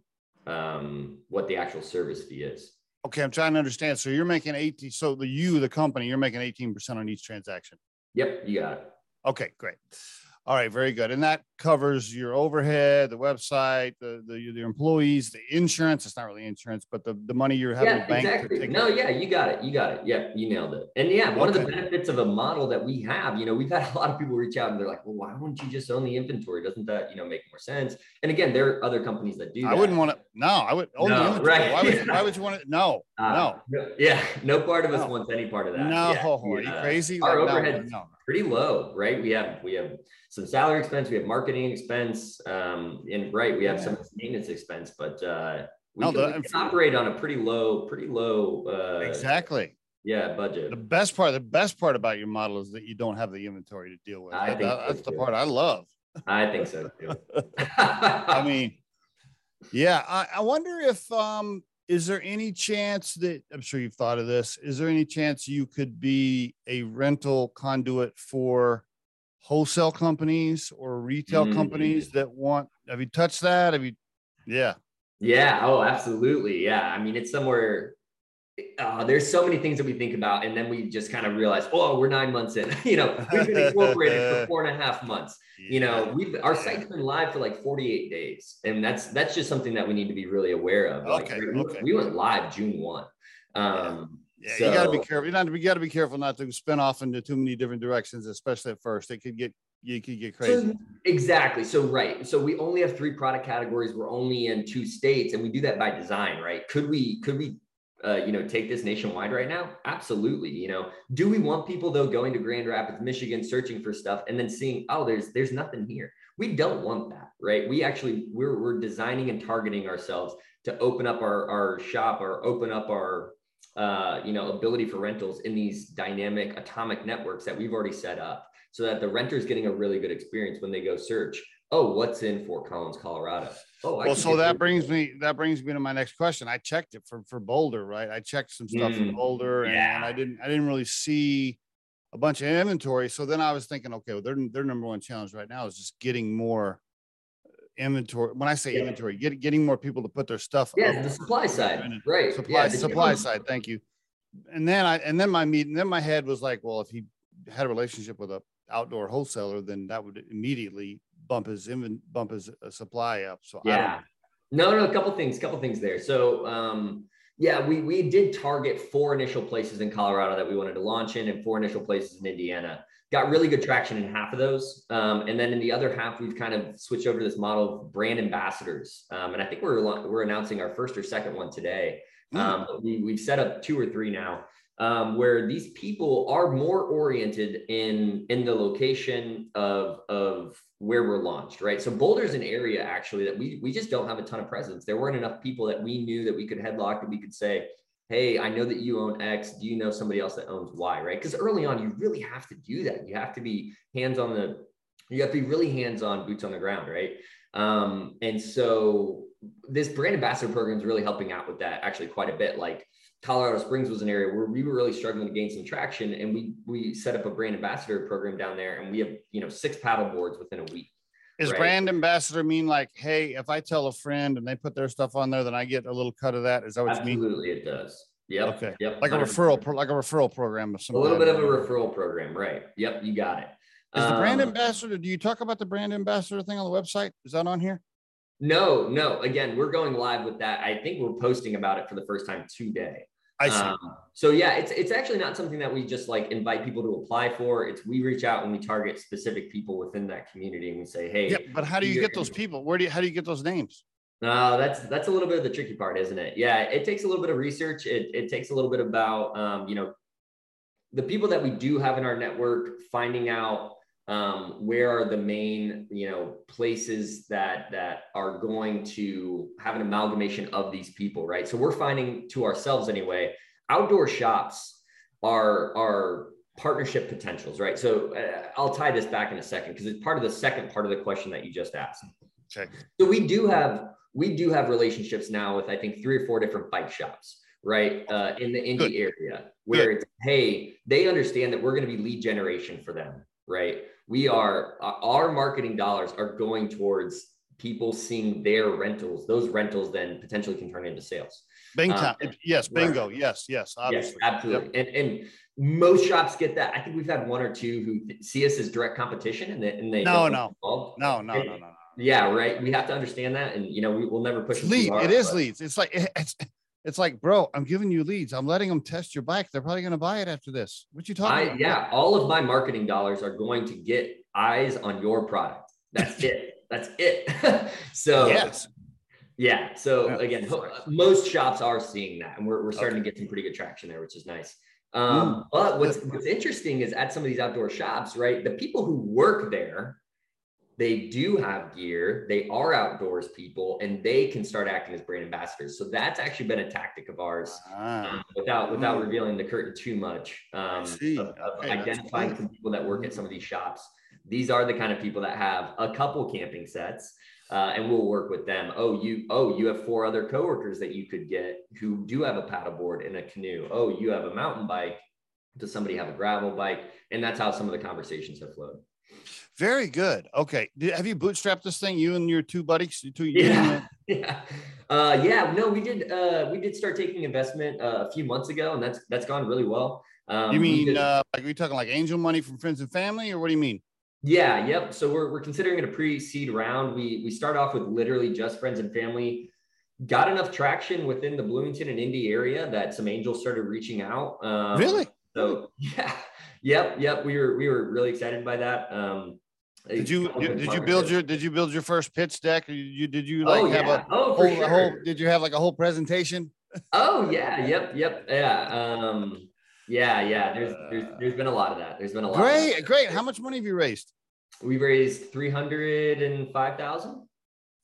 Speaker 3: um, what the actual service fee is.
Speaker 1: Okay i'm trying to understand. So you're making 18 so the you the company you're making 18% on each transaction?
Speaker 3: Yep you got it.
Speaker 1: Okay great all right, very good. And that covers your overhead, the website, the the, the employees, the insurance. It's not really insurance, but the, the money you're having
Speaker 3: yeah, exactly. no, yeah, you got it. You got it. Yeah, you nailed it. And yeah, one okay. of the benefits of a model that we have, you know, we've had a lot of people reach out and they're like, well, why wouldn't you just own the inventory? Doesn't that, you know, make more sense? And again, there are other companies that do that. I
Speaker 1: wouldn't want to, no, I would own no, the inventory. Right. Why, would, why would you want to? No, uh,
Speaker 3: no. Yeah, no part of us no. wants any part of that.
Speaker 1: No,
Speaker 3: yeah,
Speaker 1: are you crazy?
Speaker 3: Our like, overhead no, no. Pretty low, right? We have, we have, some salary expense, we have marketing expense, um, and right, we have yeah. some maintenance expense, but uh, we, no, can, the, we can operate on a pretty low, pretty low. Uh,
Speaker 1: exactly.
Speaker 3: Yeah, budget.
Speaker 1: The best part, the best part about your model is that you don't have the inventory to deal with. I that, think that's so the part I love.
Speaker 3: I think so too.
Speaker 1: I mean, yeah, I, I wonder if um, is there any chance that I'm sure you've thought of this? Is there any chance you could be a rental conduit for wholesale companies or retail mm. companies that want have you touched that have you yeah
Speaker 3: yeah oh absolutely yeah i mean it's somewhere uh, there's so many things that we think about, and then we just kind of realize, oh, we're nine months in. you know, we've been incorporated for four and a half months. Yeah. You know, we've our site's been live for like 48 days, and that's that's just something that we need to be really aware of. Like, okay, we, okay. we went live June one. Um,
Speaker 1: yeah, so, you got to be careful. You got to be, got to be careful not to spin off into too many different directions, especially at first. It could get you could get crazy.
Speaker 3: So, exactly. So right. So we only have three product categories. We're only in two states, and we do that by design, right? Could we could we uh, you know, take this nationwide right now? Absolutely. You know, do we want people though going to Grand Rapids, Michigan, searching for stuff and then seeing, oh, there's there's nothing here. We don't want that, right? We actually we're we're designing and targeting ourselves to open up our our shop or open up our uh, you know ability for rentals in these dynamic atomic networks that we've already set up, so that the renter is getting a really good experience when they go search oh, what's in Fort Collins, Colorado? Oh,
Speaker 1: I well, so that brings me that brings me to my next question. I checked it for for Boulder, right? I checked some stuff mm, for Boulder, and, yeah. and, I didn't I didn't really see a bunch of inventory. So then I was thinking, okay, well, their their number one challenge right now is just getting more inventory. When I say yeah. inventory, get, getting more people to put their stuff.
Speaker 3: Yeah, the supply side, right?
Speaker 1: Supply yeah, supply side. Thank you. And then I and then my meeting, then my head was like, well, if he had a relationship with a outdoor wholesaler, then that would immediately bump his even bump his uh, supply up. So
Speaker 3: yeah, no, no, a couple things, couple things there. So um, yeah, we we did target four initial places in Colorado that we wanted to launch in, and four initial places in Indiana. Got really good traction in half of those, um, and then in the other half, we've kind of switched over to this model of brand ambassadors. Um, and I think we're we're announcing our first or second one today. Mm. we we've set up two or three now um, where these people are more oriented in in the location of of where we're launched, right? So Boulder's an area actually that we we just don't have a ton of presence. There weren't enough people that we knew that we could headlock that we could say, hey, I know that you own X. Do you know somebody else that owns Y, right? Because early on, you really have to do that. You have to be hands on the, you have to be really hands on, boots on the ground, right? Um, and so this brand ambassador program is really helping out with that actually quite a bit. Like Colorado Springs was an area where we were really struggling to gain some traction, and we we set up a brand ambassador program down there, and we have you know six paddle boards within a week.
Speaker 1: Is right? brand ambassador mean like, hey, if I tell a friend and they put their stuff on there, then I get a little cut of that? Is that what
Speaker 3: Absolutely,
Speaker 1: you
Speaker 3: mean? Absolutely, it does. Yep.
Speaker 1: Okay.
Speaker 3: Yep.
Speaker 1: Like 100%. a referral, like a referral program.
Speaker 3: Of some a little bit of a referral program, right? Yep, you got it.
Speaker 1: Is the brand um, ambassador? Do you talk about the brand ambassador thing on the website? Is that on here?
Speaker 3: No, no. Again, we're going live with that. I think we're posting about it for the first time today.
Speaker 1: I see. Um,
Speaker 3: so yeah, it's it's actually not something that we just like invite people to apply for. It's we reach out and we target specific people within that community and we say, hey.
Speaker 1: Yeah, but how do you get those people? Where do you how do you get those names?
Speaker 3: No, uh, that's that's a little bit of the tricky part, isn't it? Yeah, it takes a little bit of research. It it takes a little bit about um, you know the people that we do have in our network, finding out um, where are the main you know places that that are going to have an amalgamation of these people right? So we're finding to ourselves anyway outdoor shops are are partnership potentials right? So uh, i'll tie this back in a second because it's part of the second part of the question that you just asked.
Speaker 1: Okay
Speaker 3: so we do have we do have relationships now with i think three or four different bike shops right uh, in the Indy Good. area where Good. it's hey they understand that we're going to be lead generation for them right we are our marketing dollars are going towards people seeing their rentals those rentals then potentially can turn into sales.
Speaker 1: Bingo. Um, yes bingo. Right. yes yes
Speaker 3: obviously. yes absolutely. Yep. and and most shops get that. I think we've had one or two who see us as direct competition and they, and they
Speaker 1: no no. no no no no no.
Speaker 3: yeah right. We have to understand that and you know we will never push
Speaker 1: it lead it is but... leads. It's like it's it's like, bro, I'm giving you leads. I'm letting them test your bike. They're probably going to buy it after this. What you talking
Speaker 3: I,
Speaker 1: about?
Speaker 3: Yeah, all of my marketing dollars are going to get eyes on your product. That's it. That's it. so yes. Yeah. So yeah. again, most shops are seeing that, and we're, we're starting okay. to get some pretty good traction there, which is nice. Um, mm. But what's what's interesting is at some of these outdoor shops, right? The people who work there they do have gear, they are outdoors people, and they can start acting as brand ambassadors. So that's actually been a tactic of ours, ah. um, without without mm. revealing the curtain too much. Um, of, of okay, identifying some people that work at some of these shops. These are the kind of people that have a couple camping sets, uh, and we'll work with them. Oh, you oh you have four other coworkers that you could get who do have a paddleboard and a canoe. Oh, you have a mountain bike. Does somebody have a gravel bike? And that's how some of the conversations have flowed
Speaker 1: Very good. Okay. Did, have you bootstrapped this thing? You and your two buddies? Two,
Speaker 3: yeah. yeah. Uh, yeah. No, we did. Uh, we did start taking investment uh, a few months ago, and that's that's gone really well.
Speaker 1: Um, you mean did, uh, like are you talking like angel money from friends and family, or what do you mean?
Speaker 3: Yeah. Yep. So we're we're considering it a pre-seed round. We we start off with literally just friends and family. Got enough traction within the Bloomington and Indy area that some angels started reaching out.
Speaker 1: Um, really?
Speaker 3: So yeah. Yep. Yep. We were we were really excited by that. Um,
Speaker 1: did you, did you build your did you build your first pitch deck? You did you like oh,
Speaker 3: have
Speaker 1: yeah.
Speaker 3: a, oh,
Speaker 1: whole,
Speaker 3: sure.
Speaker 1: a whole did you have like a whole presentation?
Speaker 3: Oh yeah, yep, yep, yeah. Um yeah, yeah. There's there's there's been a lot of that. There's been a lot.
Speaker 1: Great, great. How much money have you raised?
Speaker 3: We've raised three hundred and five thousand.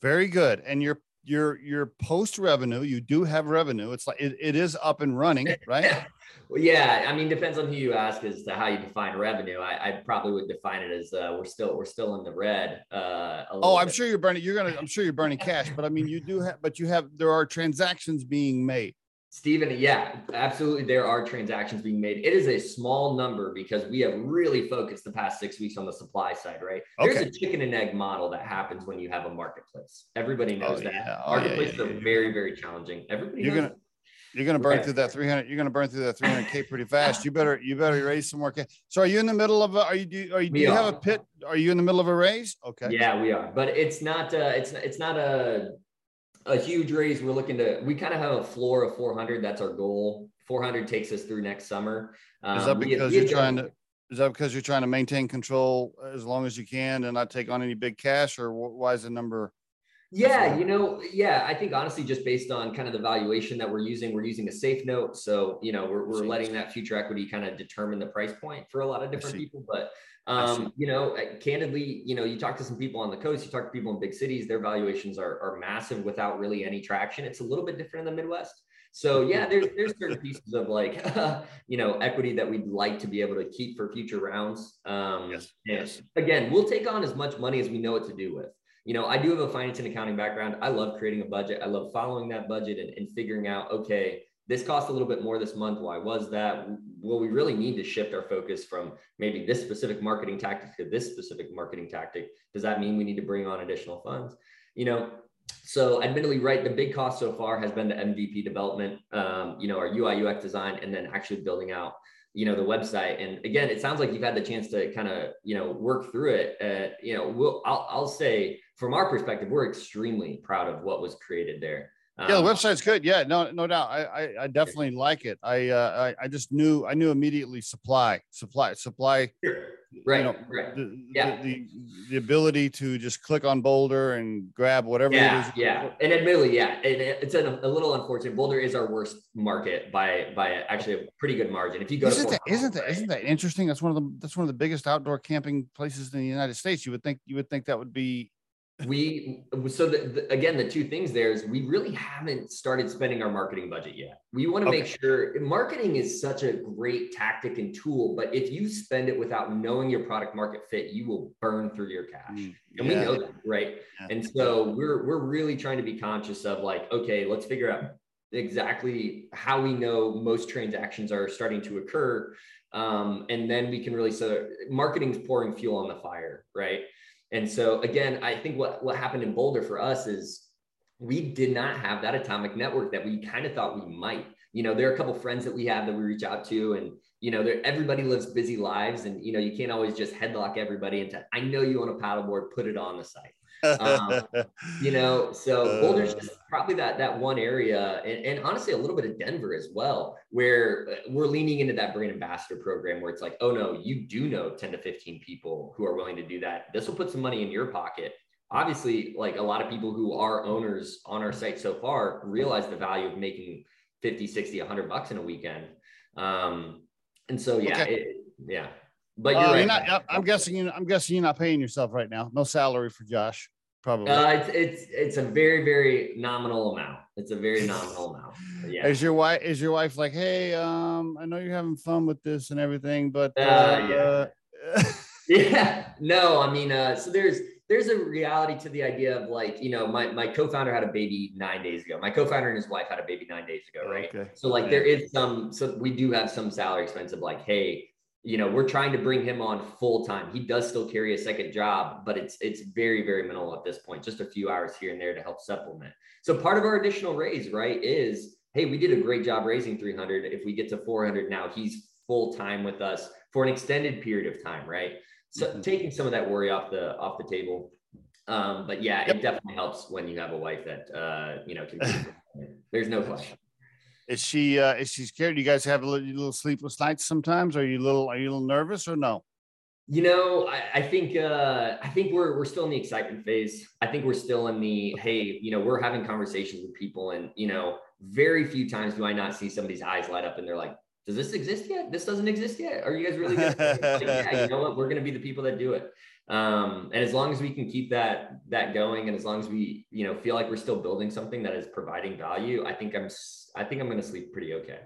Speaker 1: Very good. And your your your post revenue, you do have revenue. It's like it, it is up and running, right?
Speaker 3: Well, yeah, I mean, depends on who you ask as to how you define revenue. I, I probably would define it as uh, we're still we're still in the red. Uh,
Speaker 1: oh, I'm bit. sure you're burning. You're gonna. I'm sure you're burning cash, but I mean, you do have. But you have. There are transactions being made.
Speaker 3: Stephen, yeah, absolutely. There are transactions being made. It is a small number because we have really focused the past six weeks on the supply side, right? Okay. There's a chicken and egg model that happens when you have a marketplace. Everybody knows oh, that. Yeah. Oh, Marketplaces yeah, yeah, are very, very challenging. Everybody
Speaker 1: you're
Speaker 3: knows
Speaker 1: gonna you're gonna burn through that 300. You're gonna burn through that 300k pretty fast. You better you better raise some more cash. So are you in the middle of a, are you do are you do you have a pit? Are you in the middle of a raise? Okay.
Speaker 3: Yeah, we are, but it's not uh it's it's not a a huge raise. We're looking to we kind of have a floor of 400. That's our goal. 400 takes us through next summer.
Speaker 1: Um, is that because you're trying to? Is that because you're trying to maintain control as long as you can and not take on any big cash, or why is the number?
Speaker 3: Yeah, you know, yeah, I think honestly, just based on kind of the valuation that we're using, we're using a safe note. So, you know, we're, we're letting that future equity kind of determine the price point for a lot of different people. But, um, you know, uh, candidly, you know, you talk to some people on the coast, you talk to people in big cities, their valuations are, are massive without really any traction. It's a little bit different in the Midwest. So yeah, there's there's certain pieces of like you know equity that we'd like to be able to keep for future rounds. Um, yes. yes. Again, we'll take on as much money as we know what to do with you know, I do have a finance and accounting background. I love creating a budget. I love following that budget and, and figuring out, okay, this cost a little bit more this month. Why was that? Well, we really need to shift our focus from maybe this specific marketing tactic to this specific marketing tactic. Does that mean we need to bring on additional funds? You know, so admittedly, right, the big cost so far has been the MVP development, um, you know, our UI UX design, and then actually building out you know the website and again it sounds like you've had the chance to kind of you know work through it uh, you know we'll I'll, I'll say from our perspective, we're extremely proud of what was created there.
Speaker 1: Yeah, the um, website's good. Yeah, no, no doubt. I, I, I definitely like it. I, uh, I, I just knew, I knew immediately supply, supply, supply.
Speaker 3: Right. You know, right.
Speaker 1: The, yeah. The, the, the, ability to just click on Boulder and grab whatever
Speaker 3: yeah,
Speaker 1: it is.
Speaker 3: Yeah. And admittedly, yeah, it, it's a, a, little unfortunate. Boulder is our worst market by, by actually a pretty good margin. If you go
Speaker 1: isn't
Speaker 3: to
Speaker 1: that, isn't that, isn't that interesting? That's one of the, that's one of the biggest outdoor camping places in the United States. You would think, you would think that would be
Speaker 3: we so the, the, again the two things there is we really haven't started spending our marketing budget yet. We want to okay. make sure marketing is such a great tactic and tool but if you spend it without knowing your product market fit you will burn through your cash. Mm, and we know that right? Yeah. and so we're we're really trying to be conscious of like okay let's figure out exactly how we know most transactions are starting to occur um, and then we can really so marketing's pouring fuel on the fire right and so again, I think what, what happened in Boulder for us is we did not have that atomic network that we kind of thought we might. You know, there are a couple friends that we have that we reach out to, and you know, everybody lives busy lives, and you know, you can't always just headlock everybody into. I know you own a paddleboard, put it on the site um, you know, so Boulder's just probably that that one area, and, and, honestly, a little bit of Denver as well, where uh, we're leaning into that brand ambassador program, where it's like, oh no, you do know 10 to 15 people who are willing to do that. This will put some money in your pocket. Obviously, like a lot of people who are owners on our site so far realize the value of making 50, 60, 100 bucks in a weekend. Um, and so, yeah, okay. it, yeah. But you're, uh, right. you're
Speaker 1: not, I'm guessing you. I'm guessing you're not paying yourself right now. No salary for Josh, probably.
Speaker 3: Uh, it's, it's it's a very very nominal amount. It's a very nominal amount. Yeah.
Speaker 1: Is your wife is your wife like, hey, um, I know you're having fun with this and everything, but uh,
Speaker 3: uh yeah. yeah. No, I mean, uh, so there's there's a reality to the idea of like, you know, my, my co-founder had a baby nine days ago. My co-founder and his wife had a baby nine days ago, right? Okay. So like there is some, so we do have some salary expense of like, hey, you know, we're trying to bring him on full time. He does still carry a second job, but it's it's very very minimal at this point. Just a few hours here and there to help supplement. So part of our additional raise, right, is hey, we did a great job raising 300. If we get to 400 now, he's full time with us for an extended period of time, right? So mm-hmm. taking some of that worry off the off the table. Um, but yeah, yep. it definitely helps when you have a wife that uh, you know can. There's no question.
Speaker 1: Is she uh is she scared? Do you guys have a little, little sleepless nights sometimes? Are you a little are you a little nervous or no?
Speaker 3: You know, I, I, think uh, I think we're we're still in the excitement phase. I think we're still in the hey, you know, we're having conversations with people, and you know, very few times do I not see somebody's eyes light up and they're like, "Does this exist yet? This doesn't exist yet? Are you guys really?" like, yeah, you know what? We're going to be the people that do it. Um, and as long as we can keep that that going, and as long as we you know feel like we're still building something that is providing value, I think I'm I think I'm going to sleep pretty okay.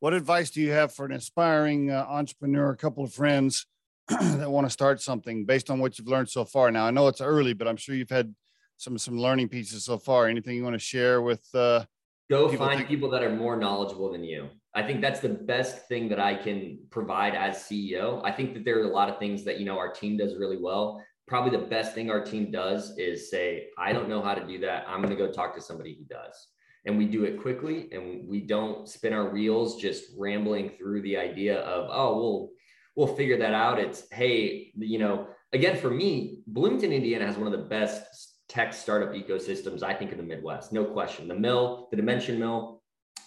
Speaker 1: What advice do you have for an aspiring uh, entrepreneur, a couple of friends that want to start something based on what you've learned so far? Now, I know it's early, but I'm sure you've had some some learning pieces so far. Anything you want to share with? Uh,
Speaker 3: Go people find think- people that are more knowledgeable than you. I think that's the best thing that I can provide as CEO. I think that there are a lot of things that you know our team does really well. Probably the best thing our team does is say, "I don't know how to do that. I'm going to go talk to somebody who does." and we do it quickly and we don't spin our wheels just rambling through the idea of oh we'll we'll figure that out it's hey you know again for me bloomington indiana has one of the best tech startup ecosystems i think in the midwest no question the mill the dimension mill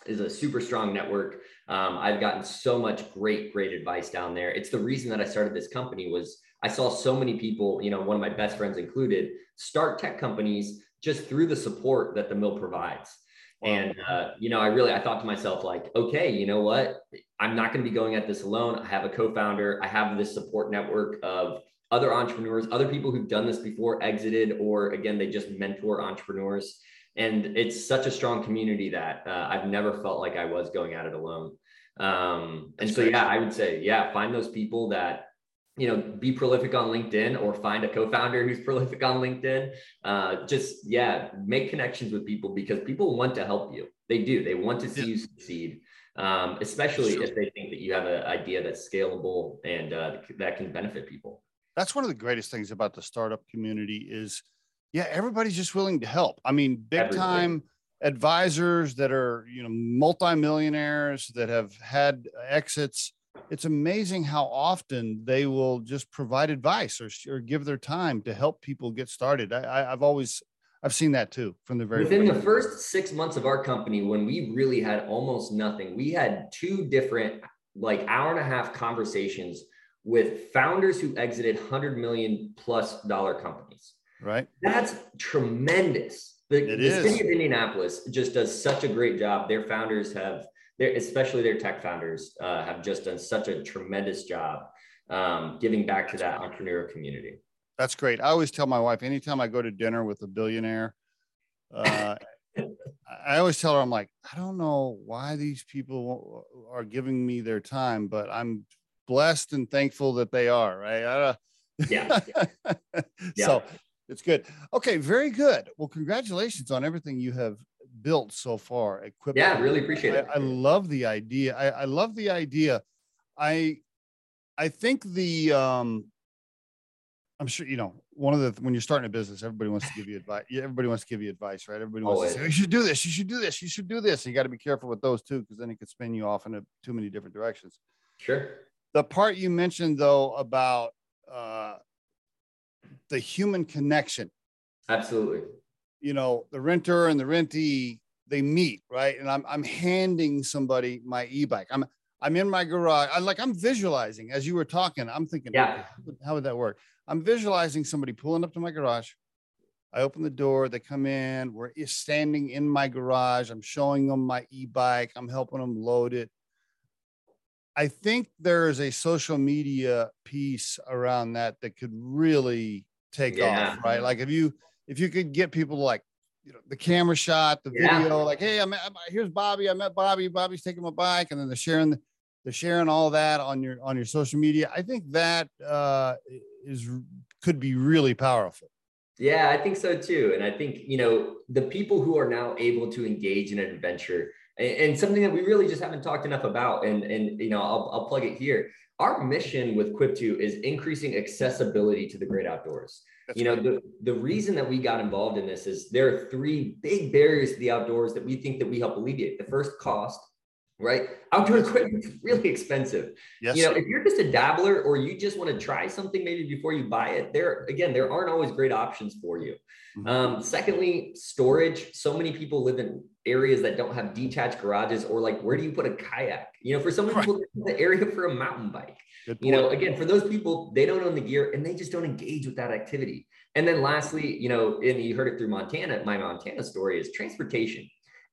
Speaker 3: is a super strong network um, i've gotten so much great great advice down there it's the reason that i started this company was i saw so many people you know one of my best friends included start tech companies just through the support that the mill provides and uh, you know, I really I thought to myself like, okay, you know what? I'm not going to be going at this alone. I have a co-founder. I have this support network of other entrepreneurs, other people who've done this before, exited, or again, they just mentor entrepreneurs. And it's such a strong community that uh, I've never felt like I was going at it alone. Um, and so, yeah, I would say, yeah, find those people that you know be prolific on linkedin or find a co-founder who's prolific on linkedin uh, just yeah make connections with people because people want to help you they do they want to see yeah. you succeed um, especially if they think that you have an idea that's scalable and uh, that can benefit people
Speaker 1: that's one of the greatest things about the startup community is yeah everybody's just willing to help i mean big time advisors that are you know multimillionaires that have had exits it's amazing how often they will just provide advice or, or give their time to help people get started. I, have always I've seen that too from the very
Speaker 3: within beginning. the first six months of our company when we really had almost nothing. We had two different like hour and a half conversations with founders who exited hundred million plus dollar companies.
Speaker 1: Right.
Speaker 3: That's tremendous. The, the city of Indianapolis just does such a great job. Their founders have their, especially their tech founders, uh, have just done such a tremendous job um, giving back to that entrepreneurial community.
Speaker 1: That's great. I always tell my wife anytime I go to dinner with a billionaire, uh, I always tell her, I'm like, I don't know why these people are giving me their time, but I'm blessed and thankful that they are. Right? Uh,
Speaker 3: yeah.
Speaker 1: yeah. So it's good. Okay, very good. Well, congratulations on everything you have built so far.
Speaker 3: Equipment. Yeah, really appreciate
Speaker 1: it. I, I love the idea. I, I love the idea. I I think the um I'm sure you know one of the when you're starting a business, everybody wants to give you advice. Everybody wants to give you advice, right? Everybody wants Always. to say, "You should do this. You should do this. You should do this." you got to be careful with those too, because then it could spin you off into too many different directions.
Speaker 3: Sure.
Speaker 1: The part you mentioned though about uh, the human connection.
Speaker 3: Absolutely
Speaker 1: you know, the renter and the rentee, they meet, right? And I'm I'm handing somebody my e-bike. I'm I'm in my garage. I like I'm visualizing as you were talking. I'm thinking,
Speaker 3: yeah,
Speaker 1: how would, how would that work? I'm visualizing somebody pulling up to my garage. I open the door, they come in, we're standing in my garage. I'm showing them my e-bike, I'm helping them load it. I think there is a social media piece around that that could really take yeah. off, right? Like if you if you could get people to like you know the camera shot, the yeah. video, like hey, I'm, I'm, here's Bobby. I met Bobby. Bobby's taking my bike, and then they're sharing the, they're sharing all that on your on your social media. I think that uh, is could be really powerful.
Speaker 3: Yeah, I think so too. And I think you know the people who are now able to engage in an adventure and, and something that we really just haven't talked enough about. And and you know I'll I'll plug it here our mission with Quiptu is increasing accessibility to the great outdoors. That's you know, the, the reason that we got involved in this is there are three big barriers to the outdoors that we think that we help alleviate. The first cost, right? Outdoor equipment is really expensive. Yes. You know, if you're just a dabbler or you just want to try something maybe before you buy it, there again, there aren't always great options for you. Mm-hmm. Um, secondly, storage. So many people live in areas that don't have detached garages or like where do you put a kayak? You know, for some people, right. the area for a mountain bike. You know, again, for those people, they don't own the gear and they just don't engage with that activity. And then lastly, you know, and you heard it through Montana, my Montana story is transportation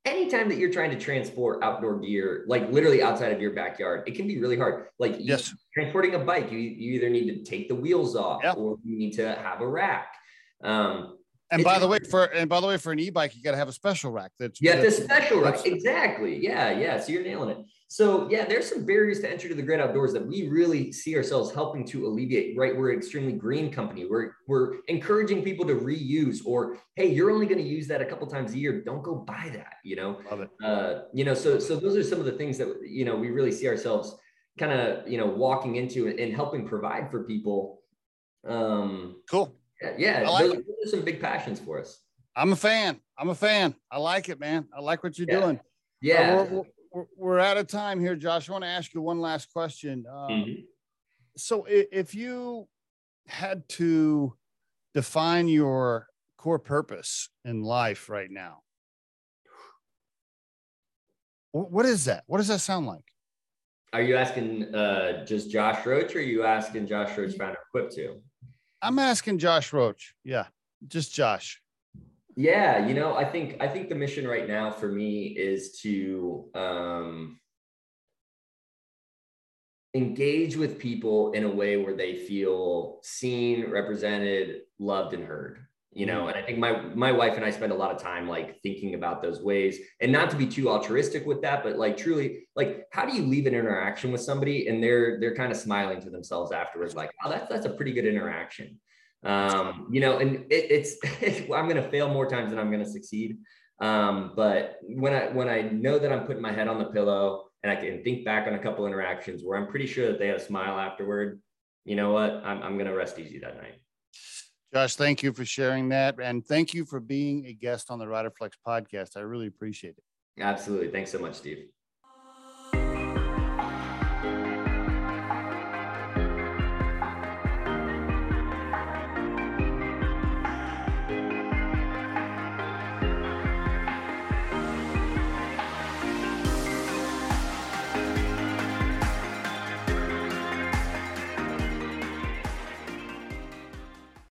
Speaker 3: anytime that you're trying to transport outdoor gear, like literally outside of your backyard, it can be really hard. Like yes. transporting a bike, you, you either need to take the wheels off or you need to have a rack. Um,
Speaker 1: and by the way, for and by the way, for an e-bike, you got to have a special rack. That's
Speaker 3: yeah, the special rack. Exactly. Yeah, yeah. So you're nailing it. So yeah, there's some barriers to entry to the great outdoors that we really see ourselves helping to alleviate. Right, we're an extremely green company. We're we're encouraging people to reuse, or hey, you're only going to use that a couple times a year. Don't go buy that. You know, Love it. Uh, you know, so so those are some of the things that you know we really see ourselves kind of you know walking into and, and helping provide for people. Um,
Speaker 1: cool
Speaker 3: yeah, I like those, those, are some big passions for us.
Speaker 1: I'm a fan. I'm a fan. I like it, man. I like what you're
Speaker 3: yeah.
Speaker 1: doing.
Speaker 3: Yeah.
Speaker 1: Uh, we're, we're, we're, out of time here, Josh. I want to ask you one last question. Um, mm-hmm. So, if you had to define your core purpose in life right now, what is that? What does that sound like?
Speaker 3: Are you asking uh, just Josh Roach, or are you asking Josh Roach founder Quiptu?
Speaker 1: I'm asking Josh Roach. Yeah, just Josh.
Speaker 3: Yeah, you know, I think I think the mission right now for me is to um, engage with people in a way where they feel seen, represented, loved, and heard. You know, mm-hmm. and I think my my wife and I spend a lot of time like thinking about those ways, and not to be too altruistic with that, but like truly, like how do you leave an interaction with somebody and they're they're kind of smiling to themselves afterwards, like, oh, that's that's a pretty good interaction um, you know, and it, it's I'm going to fail more times than I'm going to succeed. Um, but when I when I know that I'm putting my head on the pillow and I can think back on a couple interactions where I'm pretty sure that they had a smile afterward, you know what? I'm I'm going to rest easy that night.
Speaker 1: Josh, thank you for sharing that, and thank you for being a guest on the Riderflex podcast. I really appreciate it.
Speaker 3: Absolutely. Thanks so much, Steve.